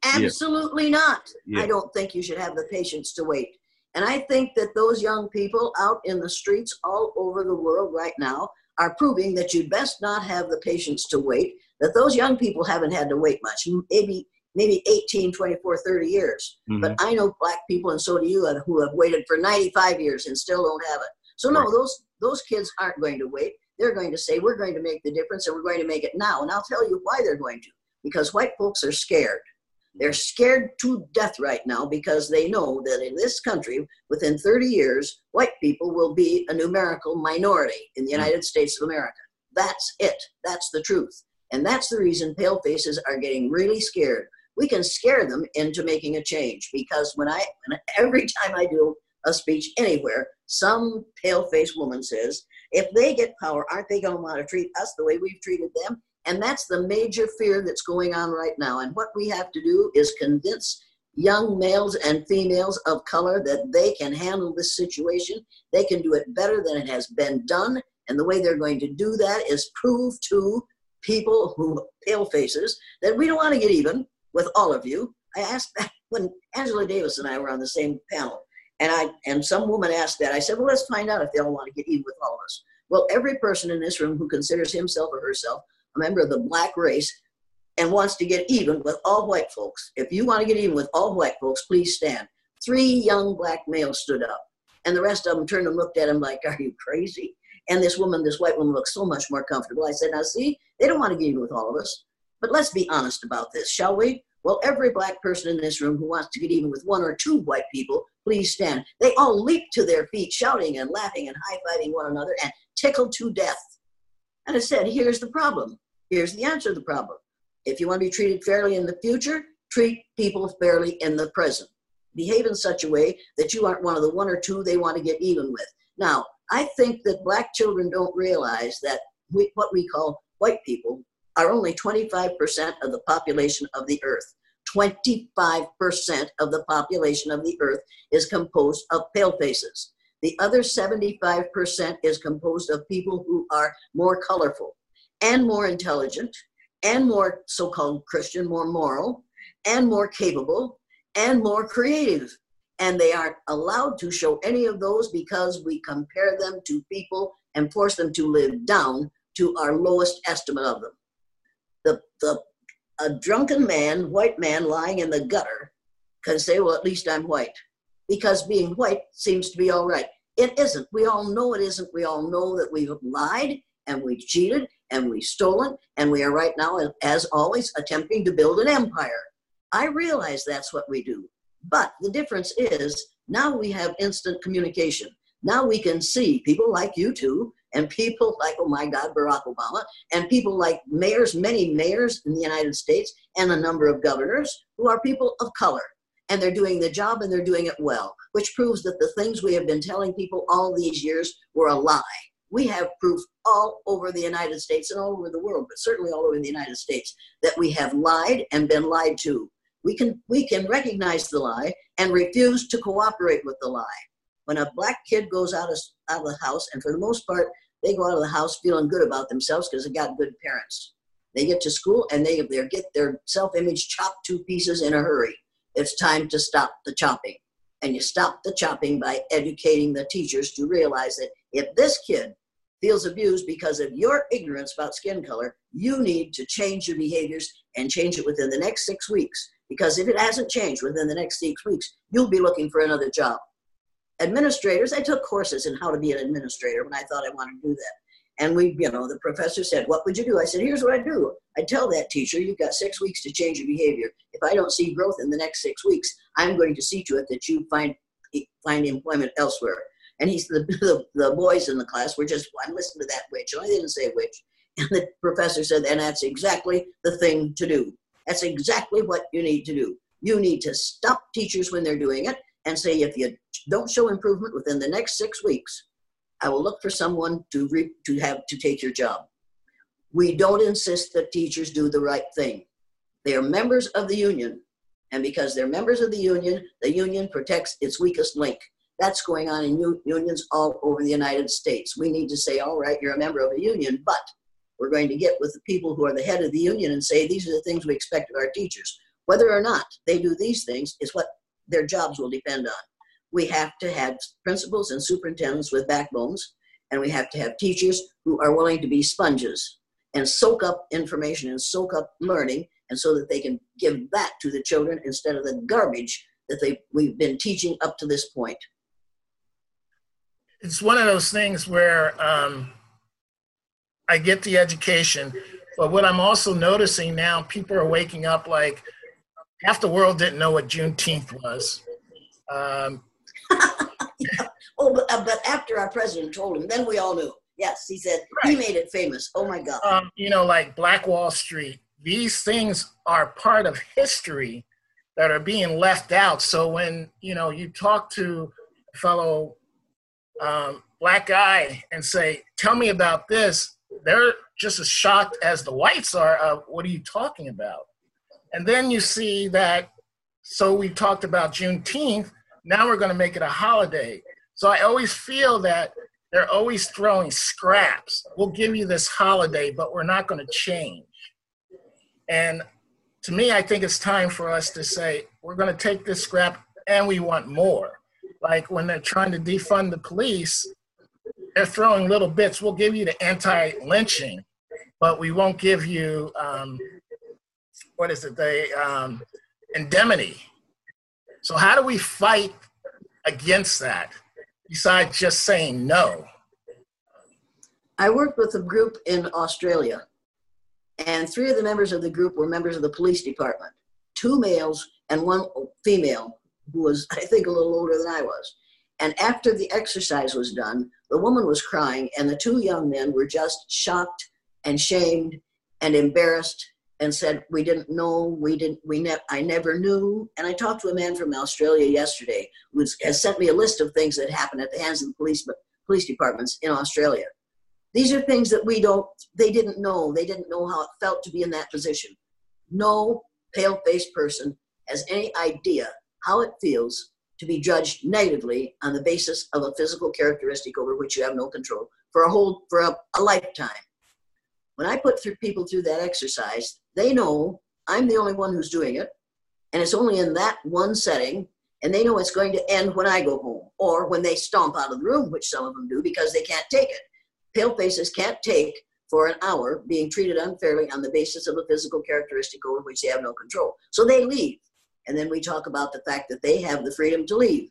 absolutely yeah. not. Yeah. I don't think you should have the patience to wait. And I think that those young people out in the streets all over the world right now are proving that you best not have the patience to wait that those young people haven't had to wait much, maybe maybe 18, 24, 30 years. Mm-hmm. But I know black people, and so do you, who have waited for 95 years and still don't have it. So no, right. those those kids aren't going to wait. They're going to say, we're going to make the difference and we're going to make it now. And I'll tell you why they're going to. Because white folks are scared. They're scared to death right now because they know that in this country, within 30 years, white people will be a numerical minority in the mm. United States of America. That's it. That's the truth. And that's the reason pale faces are getting really scared. We can scare them into making a change because when I, every time I do a speech anywhere, some pale faced woman says, if they get power, aren't they going to want to treat us the way we've treated them? And that's the major fear that's going on right now. And what we have to do is convince young males and females of color that they can handle this situation. They can do it better than it has been done. And the way they're going to do that is prove to people who pale faces that we don't want to get even with all of you. I asked that when Angela Davis and I were on the same panel, and I and some woman asked that. I said, "Well, let's find out if they all want to get even with all of us." Well, every person in this room who considers himself or herself a member of the black race and wants to get even with all white folks, if you want to get even with all white folks, please stand. Three young black males stood up, and the rest of them turned and looked at him like, "Are you crazy?" And this woman, this white woman, looks so much more comfortable. I said, Now, see, they don't want to get even with all of us. But let's be honest about this, shall we? Well, every black person in this room who wants to get even with one or two white people, please stand. They all leap to their feet, shouting and laughing and high fiving one another and tickled to death. And I said, here's the problem. Here's the answer to the problem. If you want to be treated fairly in the future, treat people fairly in the present. Behave in such a way that you aren't one of the one or two they want to get even with. Now, I think that black children don't realize that we, what we call white people are only 25% of the population of the earth. 25% of the population of the earth is composed of pale faces. The other 75% is composed of people who are more colorful and more intelligent and more so called Christian, more moral and more capable and more creative. And they aren't allowed to show any of those because we compare them to people and force them to live down to our lowest estimate of them. The, the, a drunken man, white man lying in the gutter, can say, Well, at least I'm white, because being white seems to be all right. It isn't. We all know it isn't. We all know that we've lied and we've cheated and we've stolen, and we are right now, as always, attempting to build an empire. I realize that's what we do. But the difference is now we have instant communication. Now we can see people like you two and people like, oh my God, Barack Obama, and people like mayors, many mayors in the United States, and a number of governors who are people of color. And they're doing the job and they're doing it well, which proves that the things we have been telling people all these years were a lie. We have proof all over the United States and all over the world, but certainly all over the United States, that we have lied and been lied to. We can, we can recognize the lie and refuse to cooperate with the lie. When a black kid goes out of, out of the house, and for the most part, they go out of the house feeling good about themselves because they got good parents. They get to school and they, they get their self image chopped to pieces in a hurry. It's time to stop the chopping. And you stop the chopping by educating the teachers to realize that if this kid feels abused because of your ignorance about skin color, you need to change your behaviors and change it within the next six weeks. Because if it hasn't changed within the next six weeks, you'll be looking for another job administrators. I took courses in how to be an administrator when I thought I wanted to do that. And we, you know, the professor said, What would you do? I said, Here's what I do. I tell that teacher, You've got six weeks to change your behavior. If I don't see growth in the next six weeks, I'm going to see to it that you find find employment elsewhere. And he's the, the, the boys in the class were just, I'm listening to that witch. And I didn't say witch. And the professor said, And that's exactly the thing to do. That's exactly what you need to do. You need to stop teachers when they're doing it and say, if you don't show improvement within the next six weeks, I will look for someone to re- to have to take your job. We don't insist that teachers do the right thing. They are members of the union, and because they're members of the union, the union protects its weakest link. That's going on in u- unions all over the United States. We need to say, all right, you're a member of a union, but we're going to get with the people who are the head of the union and say, these are the things we expect of our teachers. Whether or not they do these things is what their jobs will depend on. We have to have principals and superintendents with backbones, and we have to have teachers who are willing to be sponges and soak up information and soak up learning, and so that they can give that to the children instead of the garbage that they we've been teaching up to this point. It's one of those things where um, I get the education, but what I'm also noticing now, people are waking up like half the world didn't know what Juneteenth was. Um, oh, but, uh, but after our president told him, then we all knew. Yes, he said right. he made it famous. Oh my God. Um, you know, like Black Wall Street. These things are part of history that are being left out. So when you know you talk to a fellow um, black guy and say, "Tell me about this," they're just as shocked as the whites are. Of what are you talking about? And then you see that, so we talked about Juneteenth, now we're going to make it a holiday. So I always feel that they're always throwing scraps. We'll give you this holiday, but we're not going to change. And to me, I think it's time for us to say, we're going to take this scrap and we want more. Like when they're trying to defund the police, they're throwing little bits. We'll give you the anti lynching, but we won't give you um, what is it? The um, indemnity. So how do we fight against that besides just saying no? I worked with a group in Australia, And three of the members of the group were members of the police department two males and one female who was, I think, a little older than I was. And after the exercise was done, the woman was crying, and the two young men were just shocked and shamed and embarrassed and said, "We didn't know. We didn't. We ne- I never knew." And I talked to a man from Australia yesterday who has sent me a list of things that happened at the hands of the police police departments in Australia. These are things that we don't. They didn't know. They didn't know how it felt to be in that position. No pale-faced person has any idea how it feels to be judged negatively on the basis of a physical characteristic over which you have no control for a whole for a, a lifetime. When I put through people through that exercise, they know I'm the only one who's doing it, and it's only in that one setting, and they know it's going to end when I go home or when they stomp out of the room, which some of them do because they can't take it. Pale faces can't take for an hour being treated unfairly on the basis of a physical characteristic over which they have no control. So they leave. And then we talk about the fact that they have the freedom to leave.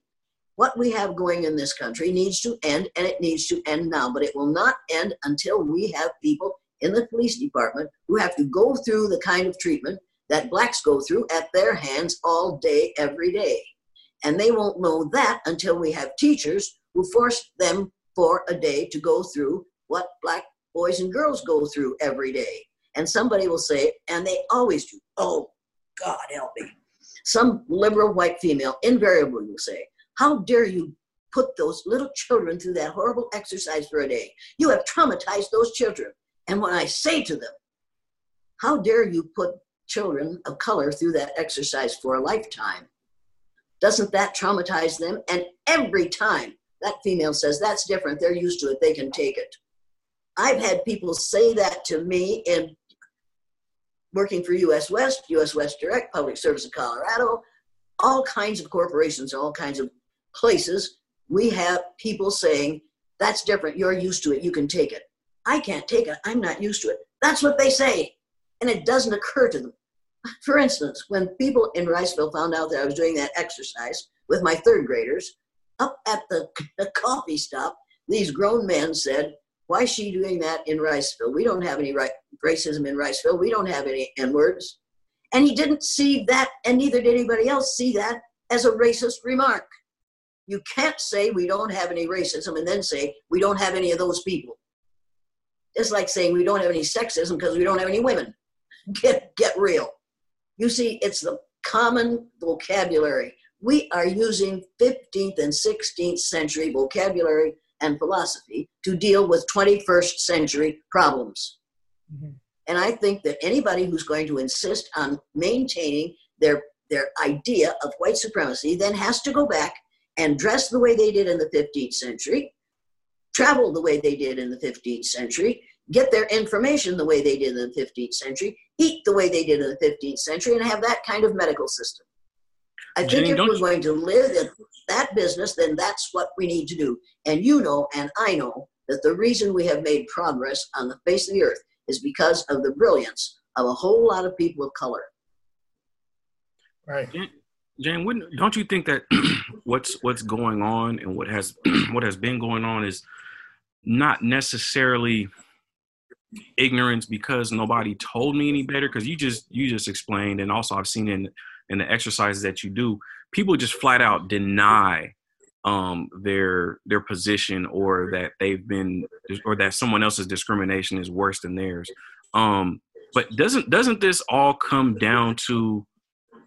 What we have going in this country needs to end, and it needs to end now, but it will not end until we have people in the police department who have to go through the kind of treatment that blacks go through at their hands all day, every day. And they won't know that until we have teachers who force them for a day to go through what black boys and girls go through every day. And somebody will say, and they always do, oh, God help me. Some liberal white female invariably will say, How dare you put those little children through that horrible exercise for a day? You have traumatized those children. And when I say to them, How dare you put children of color through that exercise for a lifetime? Doesn't that traumatize them? And every time that female says, That's different, they're used to it, they can take it. I've had people say that to me in working for US West, US West Direct, Public Service of Colorado, all kinds of corporations, all kinds of places. We have people saying, That's different, you're used to it, you can take it. I can't take it, I'm not used to it. That's what they say. And it doesn't occur to them. For instance, when people in Riceville found out that I was doing that exercise with my third graders, up at the, the coffee stop, these grown men said, why is she doing that in Riceville? We don't have any right, racism in Riceville. We don't have any N words. And he didn't see that, and neither did anybody else see that as a racist remark. You can't say we don't have any racism and then say we don't have any of those people. It's like saying we don't have any sexism because we don't have any women. Get, get real. You see, it's the common vocabulary. We are using 15th and 16th century vocabulary and philosophy to deal with 21st century problems. Mm-hmm. And I think that anybody who's going to insist on maintaining their, their idea of white supremacy then has to go back and dress the way they did in the 15th century, travel the way they did in the 15th century, get their information the way they did in the 15th century, eat the way they did in the 15th century, and have that kind of medical system. I think Jenny, if we're going to live in that business, then that's what we need to do. And you know, and I know, that the reason we have made progress on the face of the earth is because of the brilliance of a whole lot of people of color. Right. Jane, wouldn't, don't you think that what's what's going on and what has what has been going on is not necessarily ignorance because nobody told me any better because you just you just explained and also I've seen in and the exercises that you do, people just flat out deny um, their their position or that they've been or that someone else's discrimination is worse than theirs. Um, but doesn't doesn't this all come down to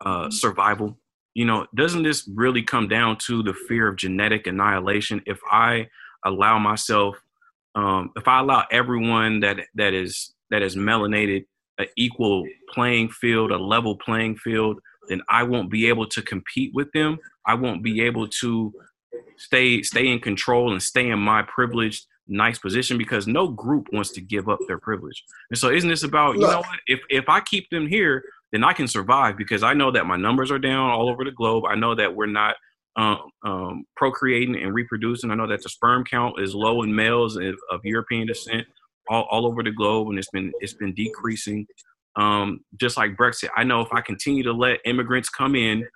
uh, survival? You know, doesn't this really come down to the fear of genetic annihilation? If I allow myself, um, if I allow everyone that that is that is melanated an equal playing field, a level playing field, then I won't be able to compete with them. I won't be able to stay stay in control and stay in my privileged nice position because no group wants to give up their privilege. And so isn't this about, you know what, if if I keep them here, then I can survive because I know that my numbers are down all over the globe. I know that we're not um, um, procreating and reproducing. I know that the sperm count is low in males of, of European descent all, all over the globe, and it's been it's been decreasing. Um, just like Brexit, I know if I continue to let immigrants come in,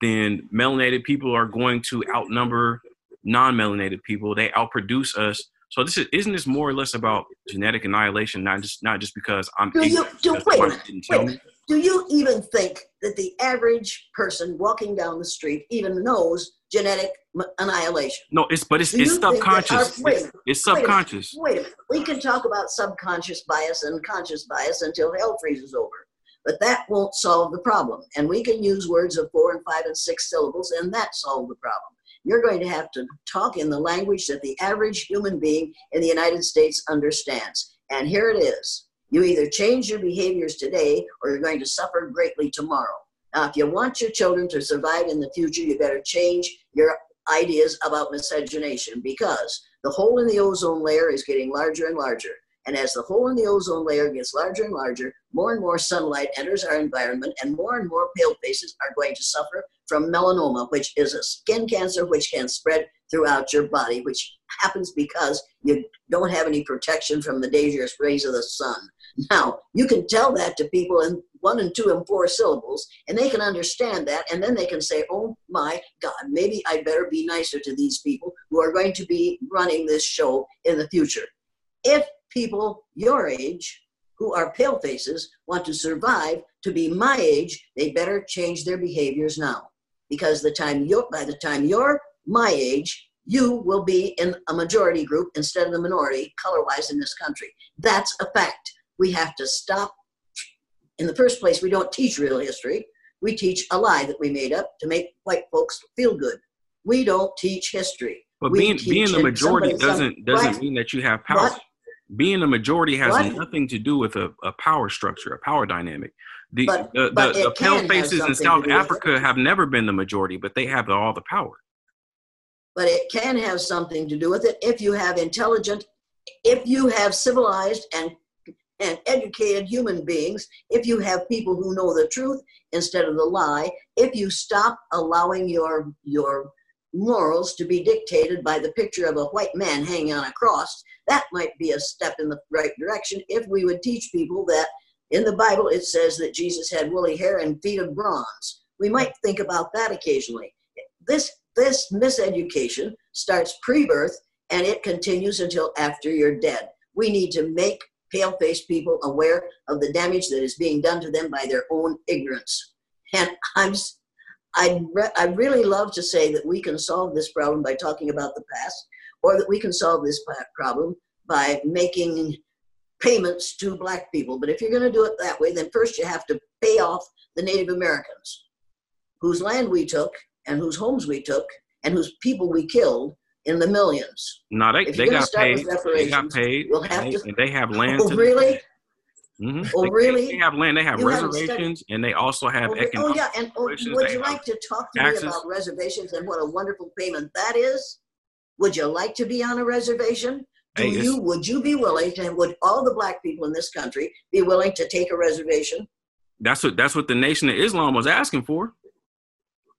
then melanated people are going to outnumber non-melanated people. They outproduce us So this is isn't this more or less about genetic annihilation? Not just not just because I'm. Do you do, wait? Wait, do you even think that the average person walking down the street even knows genetic annihilation? No, it's but it's, it's subconscious. Our, it's, it's subconscious. Wait a, wait a minute. We can talk about subconscious bias and conscious bias until hell freezes over. But that won't solve the problem. And we can use words of four and five and six syllables, and that solves the problem. You're going to have to talk in the language that the average human being in the United States understands. And here it is. You either change your behaviors today or you're going to suffer greatly tomorrow. Now, if you want your children to survive in the future, you better change your ideas about miscegenation because the hole in the ozone layer is getting larger and larger. And as the hole in the ozone layer gets larger and larger, more and more sunlight enters our environment, and more and more pale faces are going to suffer from melanoma, which is a skin cancer which can spread throughout your body, which happens because you don't have any protection from the dangerous rays of the sun. Now, you can tell that to people in one and two and four syllables, and they can understand that, and then they can say, Oh my God, maybe I better be nicer to these people who are going to be running this show in the future. If people your age who are pale faces want to survive to be my age, they better change their behaviors now. Because the time you're, by the time you're my age, you will be in a majority group instead of the minority color wise in this country. That's a fact. We have to stop. In the first place, we don't teach real history. We teach a lie that we made up to make white folks feel good. We don't teach history. But being being the majority doesn't doesn't right? mean that you have power. But being a majority has what? nothing to do with a, a, power structure, a power dynamic. The but, the, but the, the pale faces in South Africa have never been the majority, but they have all the power. But it can have something to do with it if you have intelligent, if you have civilized and and educated human beings, if you have people who know the truth instead of the lie, if you stop allowing your your morals to be dictated by the picture of a white man hanging on a cross, that might be a step in the right direction if we would teach people that in the Bible it says that Jesus had woolly hair and feet of bronze. We might think about that occasionally. This this miseducation starts pre-birth and it continues until after you're dead. We need to make pale-faced people aware of the damage that is being done to them by their own ignorance. And I'm I'd, re- I'd really love to say that we can solve this problem by talking about the past, or that we can solve this problem by making payments to black people. But if you're going to do it that way, then first you have to pay off the Native Americans, whose land we took, and whose homes we took, and whose people we killed in the millions. No, they, they got paid. They got paid. We'll have they, to, they have land. Oh, really? Mm-hmm. Oh, they, really? They have land. They have you reservations, and they also have oh, economic. Oh, yeah. And oh, would you like to talk to taxes. me about reservations and what a wonderful payment that is? Would you like to be on a reservation? Do hey, you? Would you be willing to? Would all the black people in this country be willing to take a reservation? That's what. That's what the Nation of Islam was asking for.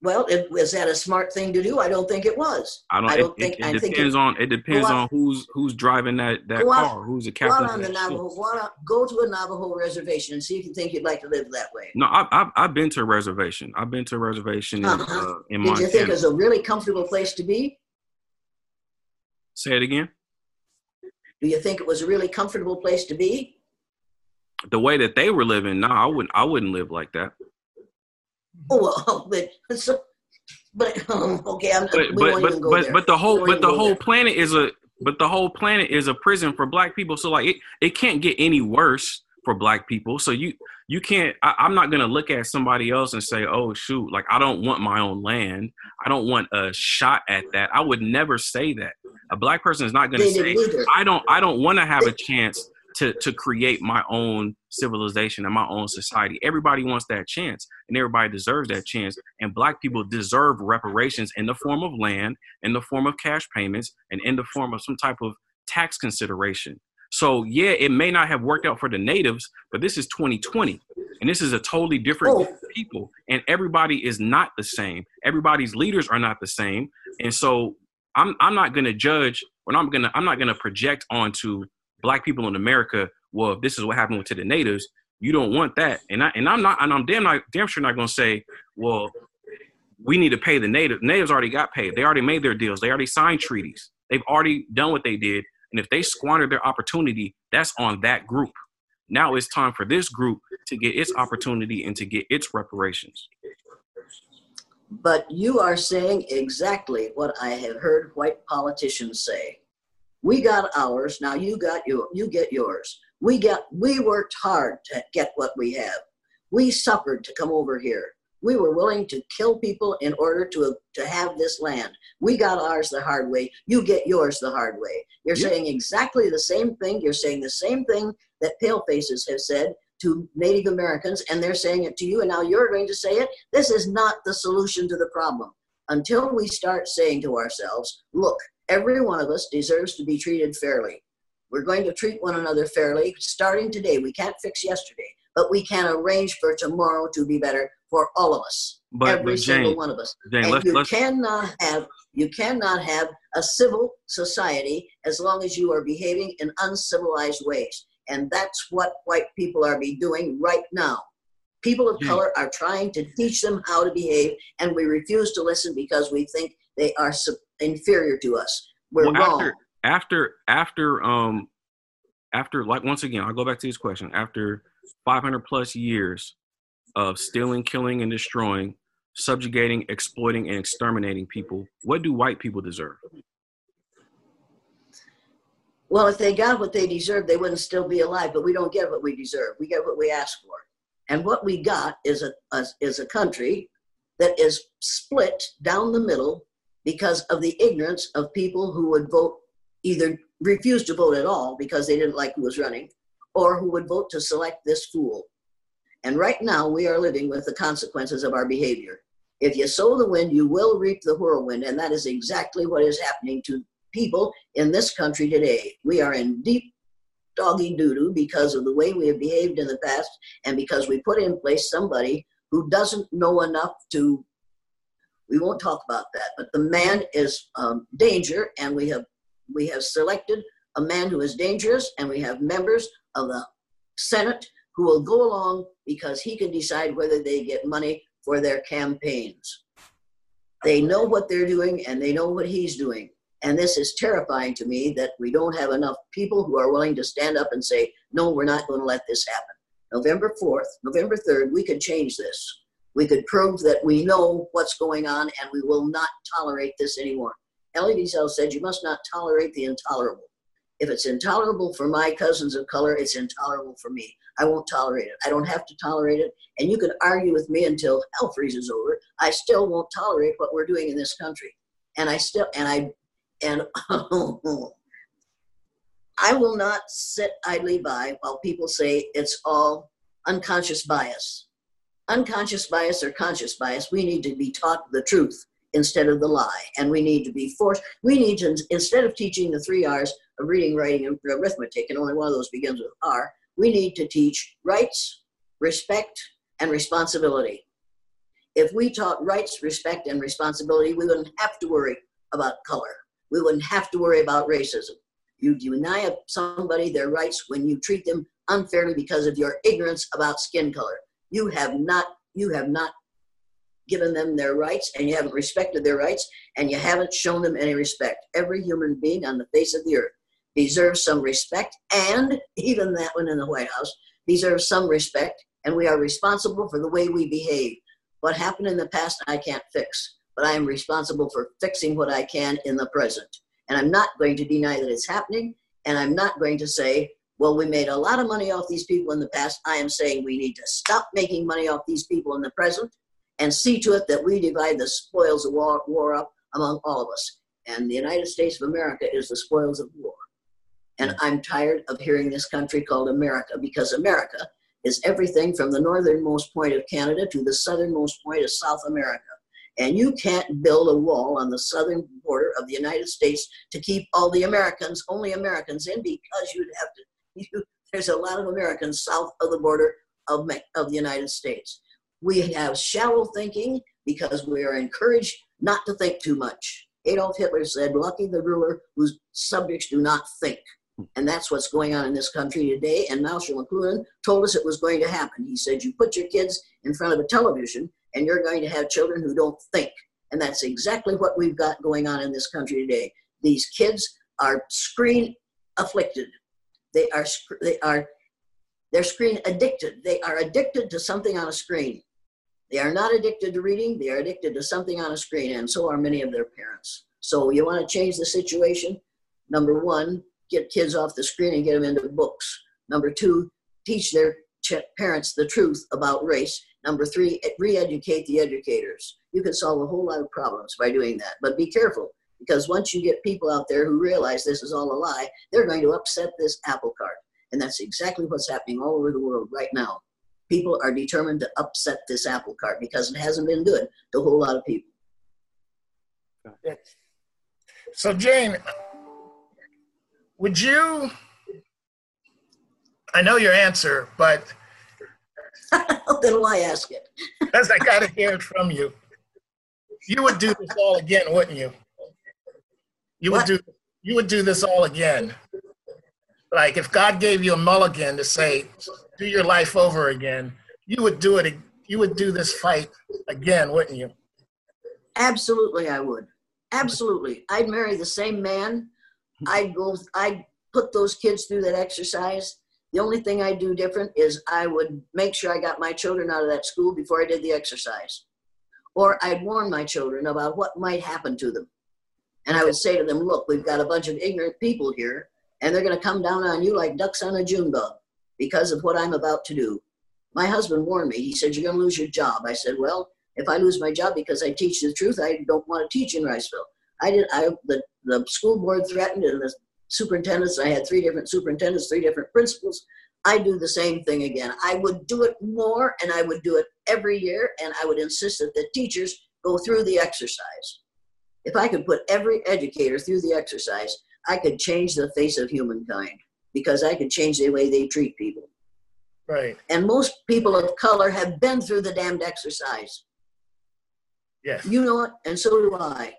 Well, it, was that a smart thing to do? I don't think it was. I don't, I don't it, think. It, it depends think it, on. It depends on who's who's driving that that car. Out, who's the captain? Go on the Navajo. Go to a Navajo reservation and see if you think you'd like to live that way. No, I've I've, I've been to a reservation. I've been to a reservation in, uh-huh. uh, in Did Montana. you think it was a really comfortable place to be? Say it again. Do you think it was a really comfortable place to be? The way that they were living, no, I wouldn't. I wouldn't live like that. Oh, well, but so, but um, okay, I'm, but but but, but, but, the whole but the whole there. planet is a but the whole planet is a prison for black people. So like it, it can't get any worse for black people. So you you can't. I, I'm not gonna look at somebody else and say, oh shoot, like I don't want my own land. I don't want a shot at that. I would never say that. A black person is not gonna they say, I don't I don't want to have a chance to to create my own civilization and my own society. Everybody wants that chance, and everybody deserves that chance. And black people deserve reparations in the form of land, in the form of cash payments, and in the form of some type of tax consideration. So yeah, it may not have worked out for the natives, but this is 2020, and this is a totally different oh. people, and everybody is not the same. Everybody's leaders are not the same, and so I'm I'm not gonna judge, when I'm gonna I'm not gonna project onto black people in America, well, this is what happened to the natives, you don't want that. And I and I'm not and I'm damn not damn sure not gonna say, well, we need to pay the native. Natives already got paid. They already made their deals. They already signed treaties. They've already done what they did. And if they squandered their opportunity, that's on that group. Now it's time for this group to get its opportunity and to get its reparations. But you are saying exactly what I have heard white politicians say. We got ours, now you got your you get yours. We got we worked hard to get what we have. We suffered to come over here. We were willing to kill people in order to, to have this land. We got ours the hard way. You get yours the hard way. You're yep. saying exactly the same thing. You're saying the same thing that pale faces have said to Native Americans, and they're saying it to you, and now you're going to say it. This is not the solution to the problem. Until we start saying to ourselves, look, every one of us deserves to be treated fairly. We're going to treat one another fairly starting today. We can't fix yesterday but we can arrange for tomorrow to be better for all of us. But, every but single one of us. Jane, and let's, you let's, cannot have you cannot have a civil society as long as you are behaving in uncivilized ways. And that's what white people are be doing right now. People of Jane. color are trying to teach them how to behave, and we refuse to listen because we think they are inferior to us. We're well, wrong. After, after, after, um, after, like once again, I'll go back to this question. After 500 plus years of stealing, killing, and destroying, subjugating, exploiting, and exterminating people, what do white people deserve? Well, if they got what they deserve, they wouldn't still be alive. But we don't get what we deserve. We get what we ask for, and what we got is a, a is a country that is split down the middle because of the ignorance of people who would vote either refuse to vote at all because they didn't like who was running, or who would vote to select this fool. And right now, we are living with the consequences of our behavior. If you sow the wind, you will reap the whirlwind. And that is exactly what is happening to people in this country today. We are in deep doggy doo doo because of the way we have behaved in the past and because we put in place somebody who doesn't know enough to. We won't talk about that, but the man is um, danger, and we have we have selected a man who is dangerous, and we have members of the Senate who will go along because he can decide whether they get money for their campaigns. They know what they're doing and they know what he's doing. And this is terrifying to me that we don't have enough people who are willing to stand up and say, no, we're not going to let this happen. November 4th, November 3rd, we could change this. We could prove that we know what's going on and we will not tolerate this anymore. Elie Wiesel said, You must not tolerate the intolerable. If it's intolerable for my cousins of color, it's intolerable for me. I won't tolerate it. I don't have to tolerate it. And you can argue with me until hell freezes over. I still won't tolerate what we're doing in this country. And I still, and I, and I will not sit idly by while people say it's all unconscious bias. Unconscious bias or conscious bias, we need to be taught the truth instead of the lie. And we need to be forced, we need to, instead of teaching the three R's, of reading, writing, and arithmetic, and only one of those begins with R, we need to teach rights, respect, and responsibility. If we taught rights, respect, and responsibility, we wouldn't have to worry about color. We wouldn't have to worry about racism. You deny somebody their rights when you treat them unfairly because of your ignorance about skin color. You have not you have not given them their rights and you haven't respected their rights and you haven't shown them any respect. Every human being on the face of the earth deserves some respect, and even that one in the White House deserves some respect, and we are responsible for the way we behave. What happened in the past, I can't fix, but I am responsible for fixing what I can in the present. And I'm not going to deny that it's happening, and I'm not going to say, well, we made a lot of money off these people in the past. I am saying we need to stop making money off these people in the present and see to it that we divide the spoils of war, war up among all of us. And the United States of America is the spoils of war. And I'm tired of hearing this country called America because America is everything from the northernmost point of Canada to the southernmost point of South America. And you can't build a wall on the southern border of the United States to keep all the Americans, only Americans in, because you'd have to. You, there's a lot of Americans south of the border of, of the United States. We have shallow thinking because we are encouraged not to think too much. Adolf Hitler said, Lucky the ruler whose subjects do not think. And that's what's going on in this country today. And Marshall McLuhan told us it was going to happen. He said, You put your kids in front of a television, and you're going to have children who don't think. And that's exactly what we've got going on in this country today. These kids are screen afflicted. They are they are they're screen addicted. They are addicted to something on a screen. They are not addicted to reading. They are addicted to something on a screen, and so are many of their parents. So you want to change the situation. Number one, get kids off the screen and get them into books. Number two, teach their parents the truth about race. Number three, re-educate the educators. You can solve a whole lot of problems by doing that, but be careful because once you get people out there who realize this is all a lie, they're going to upset this apple cart. And that's exactly what's happening all over the world right now. People are determined to upset this apple cart because it hasn't been good to a whole lot of people. So, Jane, would you? I know your answer, but. then why ask it? Because I got to hear it from you. You would do this all again, wouldn't you? You would do. You would do this all again. Like if God gave you a mulligan to say, "Do your life over again," you would do it. You would do this fight again, wouldn't you? Absolutely, I would. Absolutely. I'd marry the same man. I'd go, I'd put those kids through that exercise. The only thing I'd do different is I would make sure I got my children out of that school before I did the exercise. Or I'd warn my children about what might happen to them. And I would say to them, look, we've got a bunch of ignorant people here, and they're going to come down on you like ducks on a June bug because of what I'm about to do. My husband warned me. He said, You're going to lose your job. I said, Well, if I lose my job because I teach the truth, I don't want to teach in Riceville. I did. I the the school board threatened, and the superintendents. I had three different superintendents, three different principals. I do the same thing again. I would do it more, and I would do it every year, and I would insist that the teachers go through the exercise. If I could put every educator through the exercise, I could change the face of humankind because I could change the way they treat people. Right. And most people of color have been through the damned exercise. Yes. You know it, and so do I.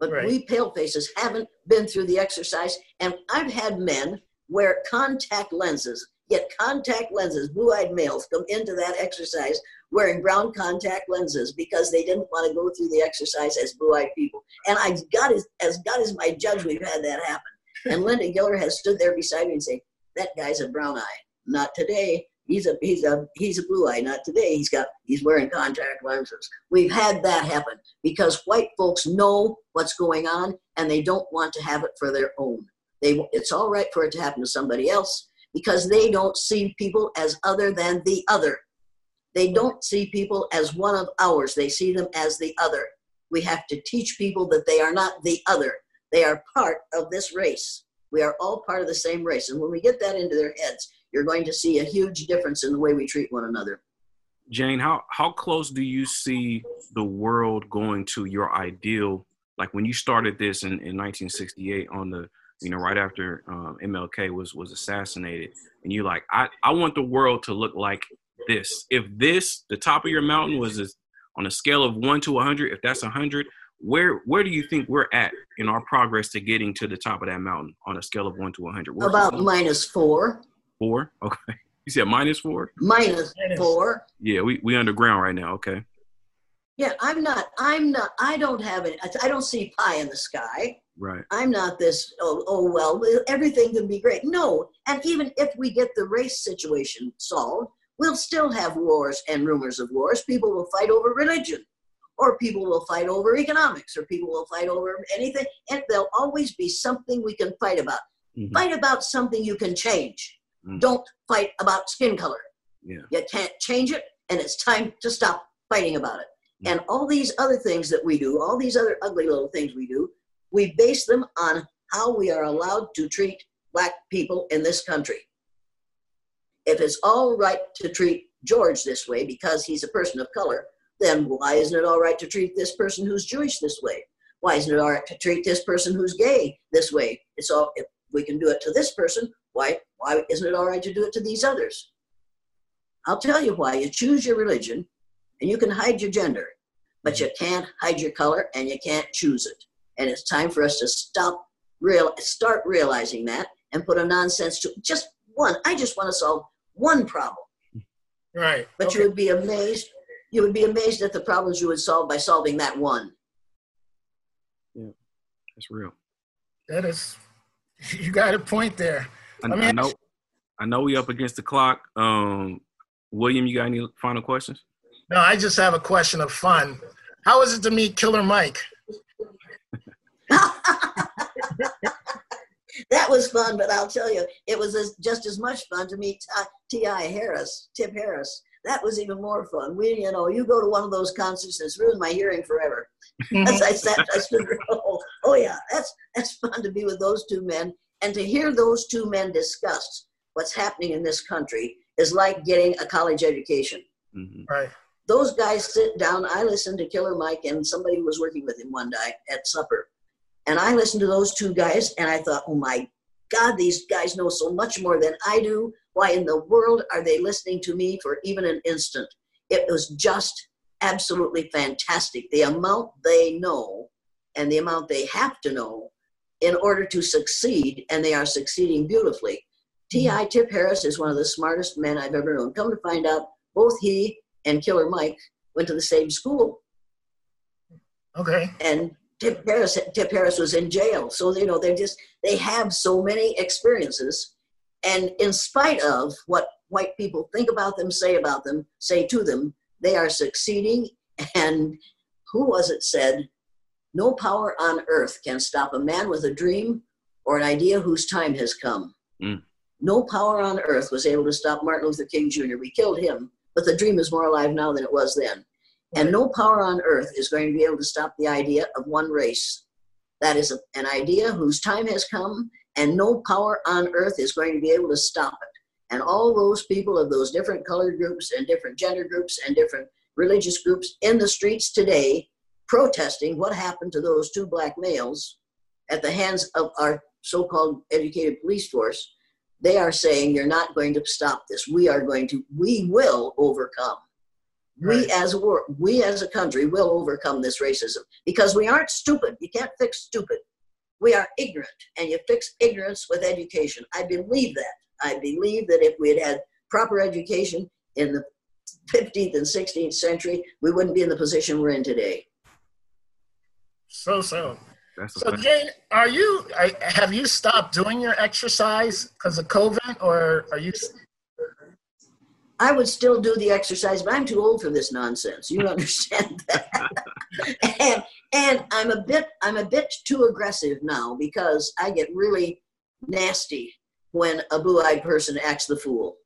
But right. we pale faces haven't been through the exercise. And I've had men wear contact lenses, yet contact lenses, blue eyed males come into that exercise wearing brown contact lenses because they didn't want to go through the exercise as blue eyed people. And I God is as God is my judge, we've had that happen. And Linda Giller has stood there beside me and say, That guy's a brown eye. Not today. He's a he's a he's a blue eye. Not today. He's got he's wearing contact lenses. We've had that happen because white folks know what's going on and they don't want to have it for their own. They it's all right for it to happen to somebody else because they don't see people as other than the other. They don't see people as one of ours. They see them as the other. We have to teach people that they are not the other. They are part of this race. We are all part of the same race. And when we get that into their heads, you're going to see a huge difference in the way we treat one another. Jane, how how close do you see the world going to your ideal? Like when you started this in, in 1968 on the you know right after um, MLK was was assassinated, and you're like, I I want the world to look like this. If this the top of your mountain was this, on a scale of one to 100, if that's 100, where where do you think we're at in our progress to getting to the top of that mountain on a scale of one to 100? Where's About minus four. Four? Okay. You said minus four? Minus four. Yeah, we we underground right now. Okay. Yeah, I'm not. I'm not. I don't have it. I don't see pie in the sky. Right. I'm not this. Oh, oh well, everything can be great. No, and even if we get the race situation solved, we'll still have wars and rumors of wars. People will fight over religion, or people will fight over economics, or people will fight over anything, and there'll always be something we can fight about. Mm-hmm. Fight about something you can change. Mm. Don't fight about skin color. Yeah. You can't change it, and it's time to stop fighting about it. Mm. And all these other things that we do, all these other ugly little things we do, we base them on how we are allowed to treat black people in this country. If it's all right to treat George this way because he's a person of color, then why isn't it all right to treat this person who's Jewish this way? Why isn't it all right to treat this person who's gay this way? It's all if we can do it to this person, why, why isn't it all right to do it to these others? I'll tell you why. You choose your religion and you can hide your gender, but you can't hide your color and you can't choose it. And it's time for us to stop, real, start realizing that and put a nonsense to just one. I just want to solve one problem. Right. But okay. you would be amazed. You would be amazed at the problems you would solve by solving that one. Yeah, that's real. That is You got a point there. I, I, know. I know we up against the clock. Um, William, you got any final questions? No, I just have a question of fun. How was it to meet Killer Mike? That was fun, but I'll tell you, it was as, just as much fun to meet T.I. Harris, Tip Harris. That was even more fun. We, you know, you go to one of those concerts that's ruined my hearing forever. As I sat, I stood there, oh, oh yeah, that's that's fun to be with those two men and to hear those two men discuss what's happening in this country is like getting a college education. Mm-hmm. Right. Those guys sit down. I listened to Killer Mike and somebody was working with him one night at supper and I listened to those two guys and I thought, oh my God, these guys know so much more than I do. Why in the world are they listening to me for even an instant? It was just absolutely fantastic. The amount they know and the amount they have to know in order to succeed, and they are succeeding beautifully. T.I. Tip Harris is one of the smartest men I've ever known. Come to find out, both he and Killer Mike went to the same school. Okay. And Tip Harris, Tip Harris was in jail. So, you know, they just, they have so many experiences. And in spite of what white people think about them, say about them, say to them, they are succeeding. And who was it said, no power on earth can stop a man with a dream or an idea whose time has come. Mm. No power on earth was able to stop Martin Luther King Jr. We killed him, but the dream is more alive now than it was then. And no power on earth is going to be able to stop the idea of one race. That is a, an idea whose time has come, and no power on earth is going to be able to stop it. And all those people of those different colored groups and different gender groups and different religious groups in the streets today protesting what happened to those two black males at the hands of our so called educated police force. They are saying, You're not going to stop this. We are going to, we will overcome. Right. We as a world, we as a country will overcome this racism because we aren't stupid. You can't fix stupid. We are ignorant, and you fix ignorance with education. I believe that. I believe that if we had had proper education in the 15th and 16th century, we wouldn't be in the position we're in today. So so. That's so Jane, are you? Are, have you stopped doing your exercise because of COVID, or are you? I would still do the exercise, but I'm too old for this nonsense. You understand that? and and I'm a bit I'm a bit too aggressive now because I get really nasty when a blue-eyed person acts the fool.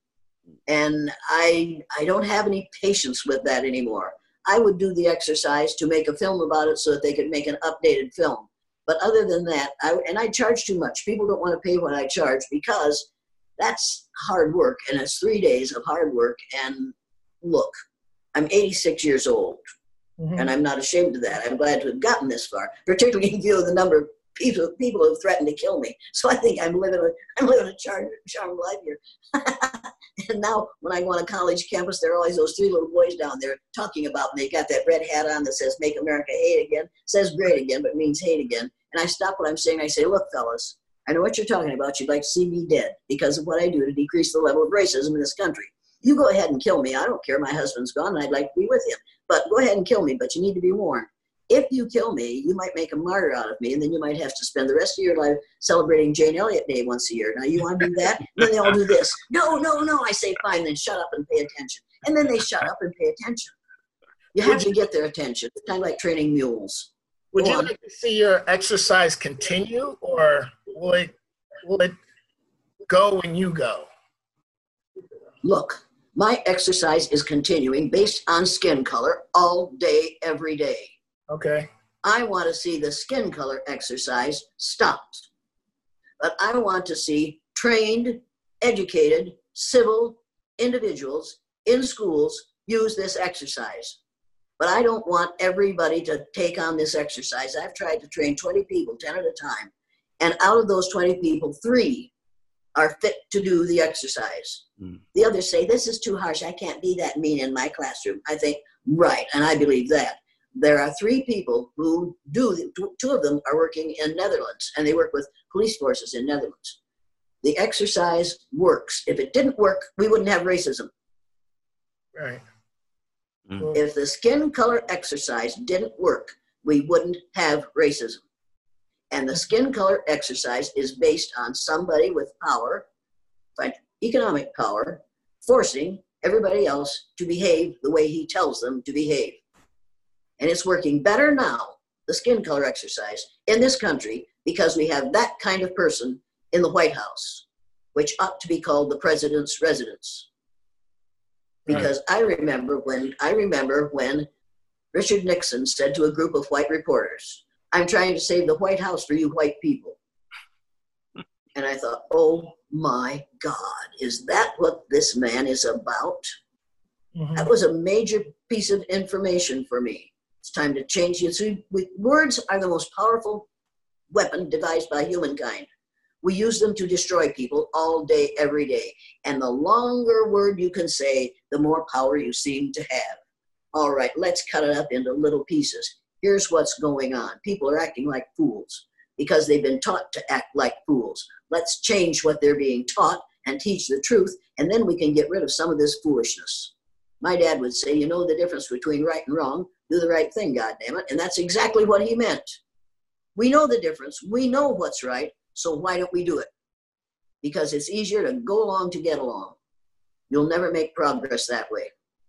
And I I don't have any patience with that anymore. I would do the exercise to make a film about it so that they could make an updated film. But other than that, I, and I charge too much. People don't want to pay what I charge because that's hard work and it's three days of hard work and look i'm 86 years old mm-hmm. and i'm not ashamed of that. I'm glad to have gotten this far particularly in view of the number of people, people who have threatened to kill me. So i think i'm living a, i'm living a charmed, charmed life here. And now when i go on a college campus there are always those three little boys down there talking about me they got that red hat on that says make america hate again. Says great again but means hate again. And i stop what i'm saying i say look fellas I know what you're talking about. You'd like to see me dead because of what I do to decrease the level of racism in this country. You go ahead and kill me. I don't care. My husband's gone and I'd like to be with him. But go ahead and kill me, but you need to be warned. If you kill me, you might make a martyr out of me, and then you might have to spend the rest of your life celebrating Jane Elliott Day once a year. Now, you want to do that? And then they all do this. No, no, no. I say, fine, then shut up and pay attention. And then they shut up and pay attention. You have to get their attention. It's kind of like training mules. Would you like to see your exercise continue, or will it, will it go when you go? Look, my exercise is continuing based on skin color all day, every day. Okay. I want to see the skin color exercise stopped. But I want to see trained, educated, civil individuals in schools use this exercise. But I don't want everybody to take on this exercise. I've tried to train 20 people, 10 at a time. And out of those 20 people, three are fit to do the exercise. Mm. The others say, This is too harsh. I can't be that mean in my classroom. I think, Right. And I believe that. There are three people who do, two of them are working in Netherlands, and they work with police forces in Netherlands. The exercise works. If it didn't work, we wouldn't have racism. Right. Mm. If the skin color exercise didn't work, we wouldn't have racism. And the skin color exercise is based on somebody with power, economic power, forcing everybody else to behave the way he tells them to behave. And it's working better now, the skin color exercise, in this country because we have that kind of person in the White House, which ought to be called the president's residence. Because right. I remember when I remember when Richard Nixon said to a group of white reporters, I'm trying to save the White House for you white people. And I thought, oh my God, is that what this man is about? Mm-hmm. That was a major piece of information for me. It's time to change it. So words are the most powerful weapon devised by humankind. We use them to destroy people all day, every day. And the longer word you can say, the more power you seem to have. All right, let's cut it up into little pieces. Here's what's going on people are acting like fools because they've been taught to act like fools. Let's change what they're being taught and teach the truth, and then we can get rid of some of this foolishness. My dad would say, You know the difference between right and wrong? Do the right thing, God damn it. And that's exactly what he meant. We know the difference. We know what's right. So why don't we do it? Because it's easier to go along to get along. You'll never make progress that way.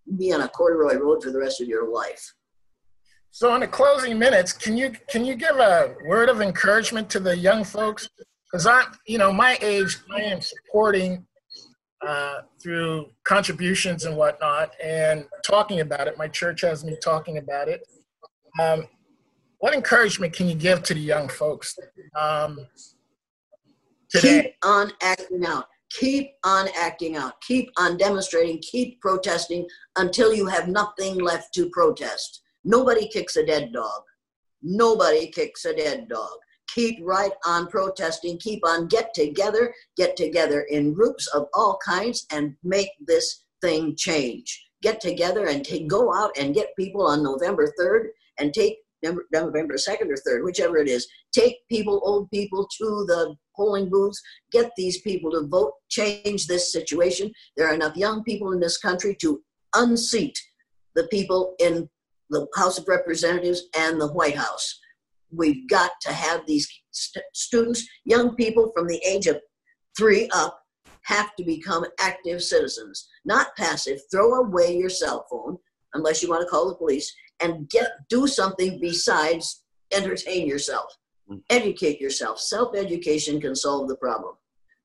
You'll be on a corduroy road for the rest of your life. So, in the closing minutes, can you can you give a word of encouragement to the young folks? Because I, you know, my age, I am supporting uh, through contributions and whatnot, and talking about it. My church has me talking about it. Um, what encouragement can you give to the young folks um, today? Keep on acting out. Keep on acting out. Keep on demonstrating. Keep protesting until you have nothing left to protest. Nobody kicks a dead dog. Nobody kicks a dead dog. Keep right on protesting. Keep on get together. Get together in groups of all kinds and make this thing change. Get together and take, go out and get people on November 3rd and take November 2nd or 3rd, whichever it is. Take people, old people, to the polling booths. Get these people to vote. Change this situation. There are enough young people in this country to unseat the people in the House of Representatives and the White House. We've got to have these st- students, young people from the age of three up, have to become active citizens, not passive. Throw away your cell phone, unless you want to call the police, and get do something besides entertain yourself. Mm. Educate yourself. Self education can solve the problem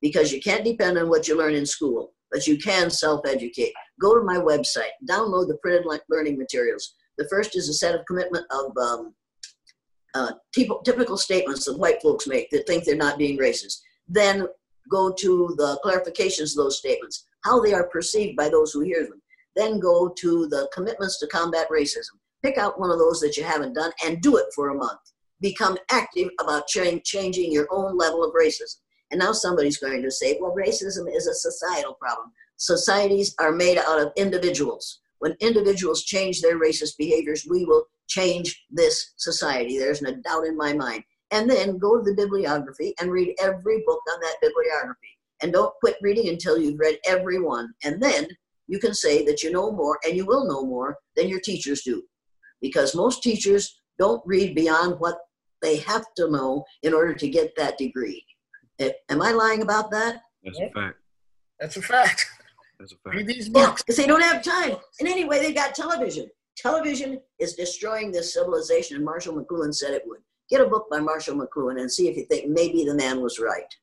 because you can't depend on what you learn in school, but you can self educate. Go to my website, download the printed learning materials. The first is a set of commitment of um, uh, typical statements that white folks make that think they're not being racist. Then go to the clarifications of those statements, how they are perceived by those who hear them. Then go to the commitments to combat racism. Pick out one of those that you haven't done and do it for a month. Become active about ch- changing your own level of racism. And now somebody's going to say, well, racism is a societal problem. Societies are made out of individuals. When individuals change their racist behaviors, we will change this society. There's no doubt in my mind. And then go to the bibliography and read every book on that bibliography. And don't quit reading until you've read every one. And then you can say that you know more and you will know more than your teachers do. Because most teachers don't read beyond what they have to know in order to get that degree. Eh, am I lying about that? That's a fact. That's a fact. That's a fact. Read these books. Because they don't have time. And anyway, they got television. Television is destroying this civilization, and Marshall McLuhan said it would. Get a book by Marshall McLuhan and see if you think maybe the man was right.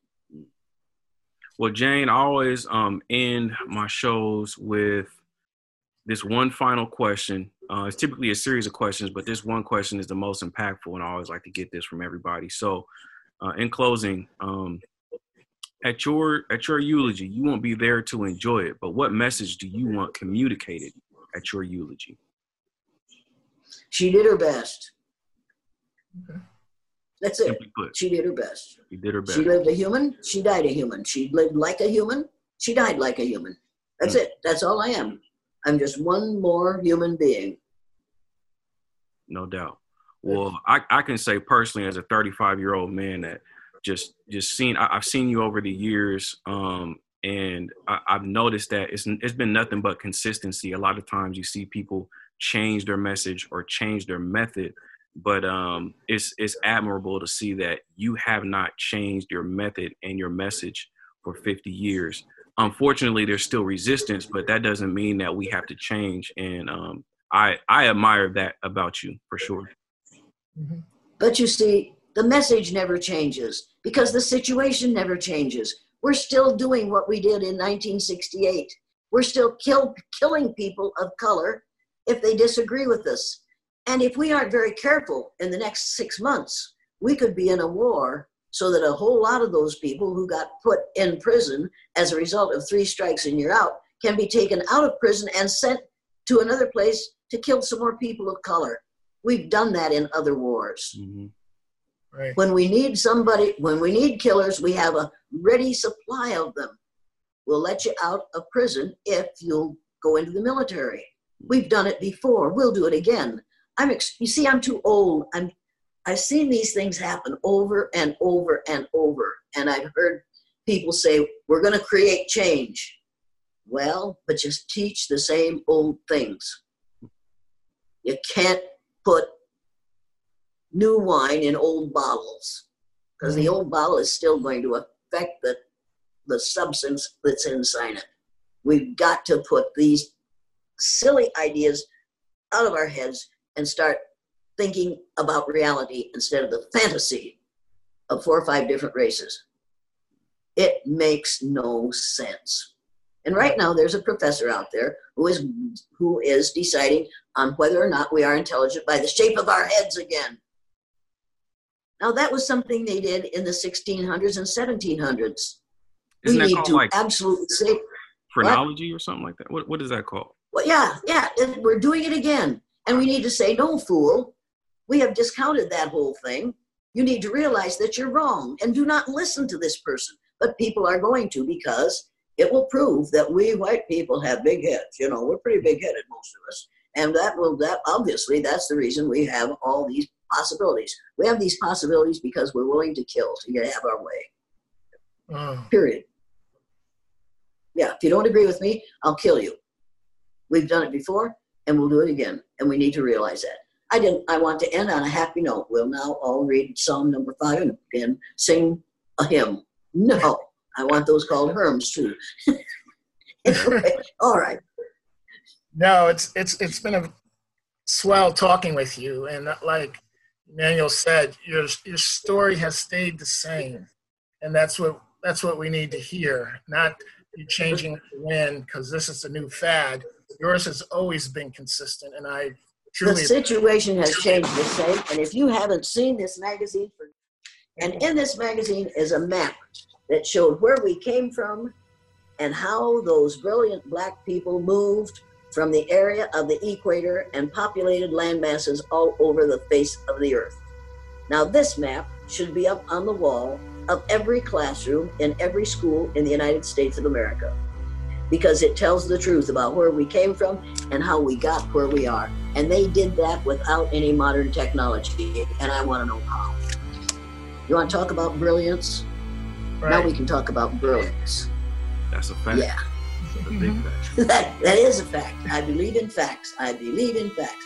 Well, Jane, I always um, end my shows with this one final question. Uh, it's typically a series of questions, but this one question is the most impactful, and I always like to get this from everybody. So, uh, in closing, um, at your at your eulogy, you won't be there to enjoy it, but what message do you want communicated at your eulogy? She did her best. Okay. That's it. She did her best. She did her best. She lived a human. She died a human. She lived like a human. She died like a human. That's mm. it. That's all I am. I'm just one more human being. No doubt. Well, I, I can say personally, as a 35 year old man, that just just seen I, have seen you over the years, um, and I, I've noticed that it's it's been nothing but consistency. A lot of times you see people change their message or change their method, but um, it's it's admirable to see that you have not changed your method and your message for 50 years. Unfortunately, there's still resistance, but that doesn't mean that we have to change. And um, I I admire that about you for sure. Mm-hmm. But you see, the message never changes because the situation never changes. We're still doing what we did in 1968. We're still kill, killing people of color if they disagree with us. And if we aren't very careful in the next six months, we could be in a war so that a whole lot of those people who got put in prison as a result of three strikes and you're out can be taken out of prison and sent to another place to kill some more people of color. We've done that in other wars. Mm-hmm. Right. When we need somebody, when we need killers, we have a ready supply of them. We'll let you out of prison if you'll go into the military. We've done it before. We'll do it again. I'm, ex- you see, I'm too old. I'm, I've seen these things happen over and over and over. And I've heard people say, we're going to create change. Well, but just teach the same old things. You can't put new wine in old bottles because the mm-hmm. old bottle is still going to affect the, the substance that's inside it. We've got to put these silly ideas out of our heads and start thinking about reality instead of the fantasy of four or five different races. It makes no sense. And right now, there's a professor out there who is who is deciding on whether or not we are intelligent by the shape of our heads again. Now, that was something they did in the 1600s and 1700s. Isn't we need to like absolutely say phrenology what? or something like that. What what is that called? Well, yeah, yeah, we're doing it again, and we need to say, "No, fool, we have discounted that whole thing. You need to realize that you're wrong, and do not listen to this person." But people are going to because it will prove that we white people have big heads. You know, we're pretty big headed, most of us, and that will that obviously that's the reason we have all these possibilities. We have these possibilities because we're willing to kill to have our way. Mm. Period. Yeah, if you don't agree with me, I'll kill you. We've done it before and we'll do it again. And we need to realize that. I didn't I want to end on a happy note. We'll now all read Psalm number five and, and sing a hymn. No, I want those called hymns too. anyway, all right. No, it's it's it's been a swell talking with you and like Emmanuel said, your your story has stayed the same, and that's what that's what we need to hear. Not you changing to win because this is a new fad. Yours has always been consistent, and I truly. The situation has changed the same, and if you haven't seen this magazine, for, and in this magazine is a map that showed where we came from and how those brilliant black people moved from the area of the equator and populated land masses all over the face of the earth. Now, this map should be up on the wall of every classroom in every school in the United States of America because it tells the truth about where we came from and how we got where we are. And they did that without any modern technology, and I want to know how. You want to talk about brilliance? Right. Now we can talk about brilliance. That's a fact. Yeah. Mm-hmm. that, that is a fact. I believe in facts. I believe in facts.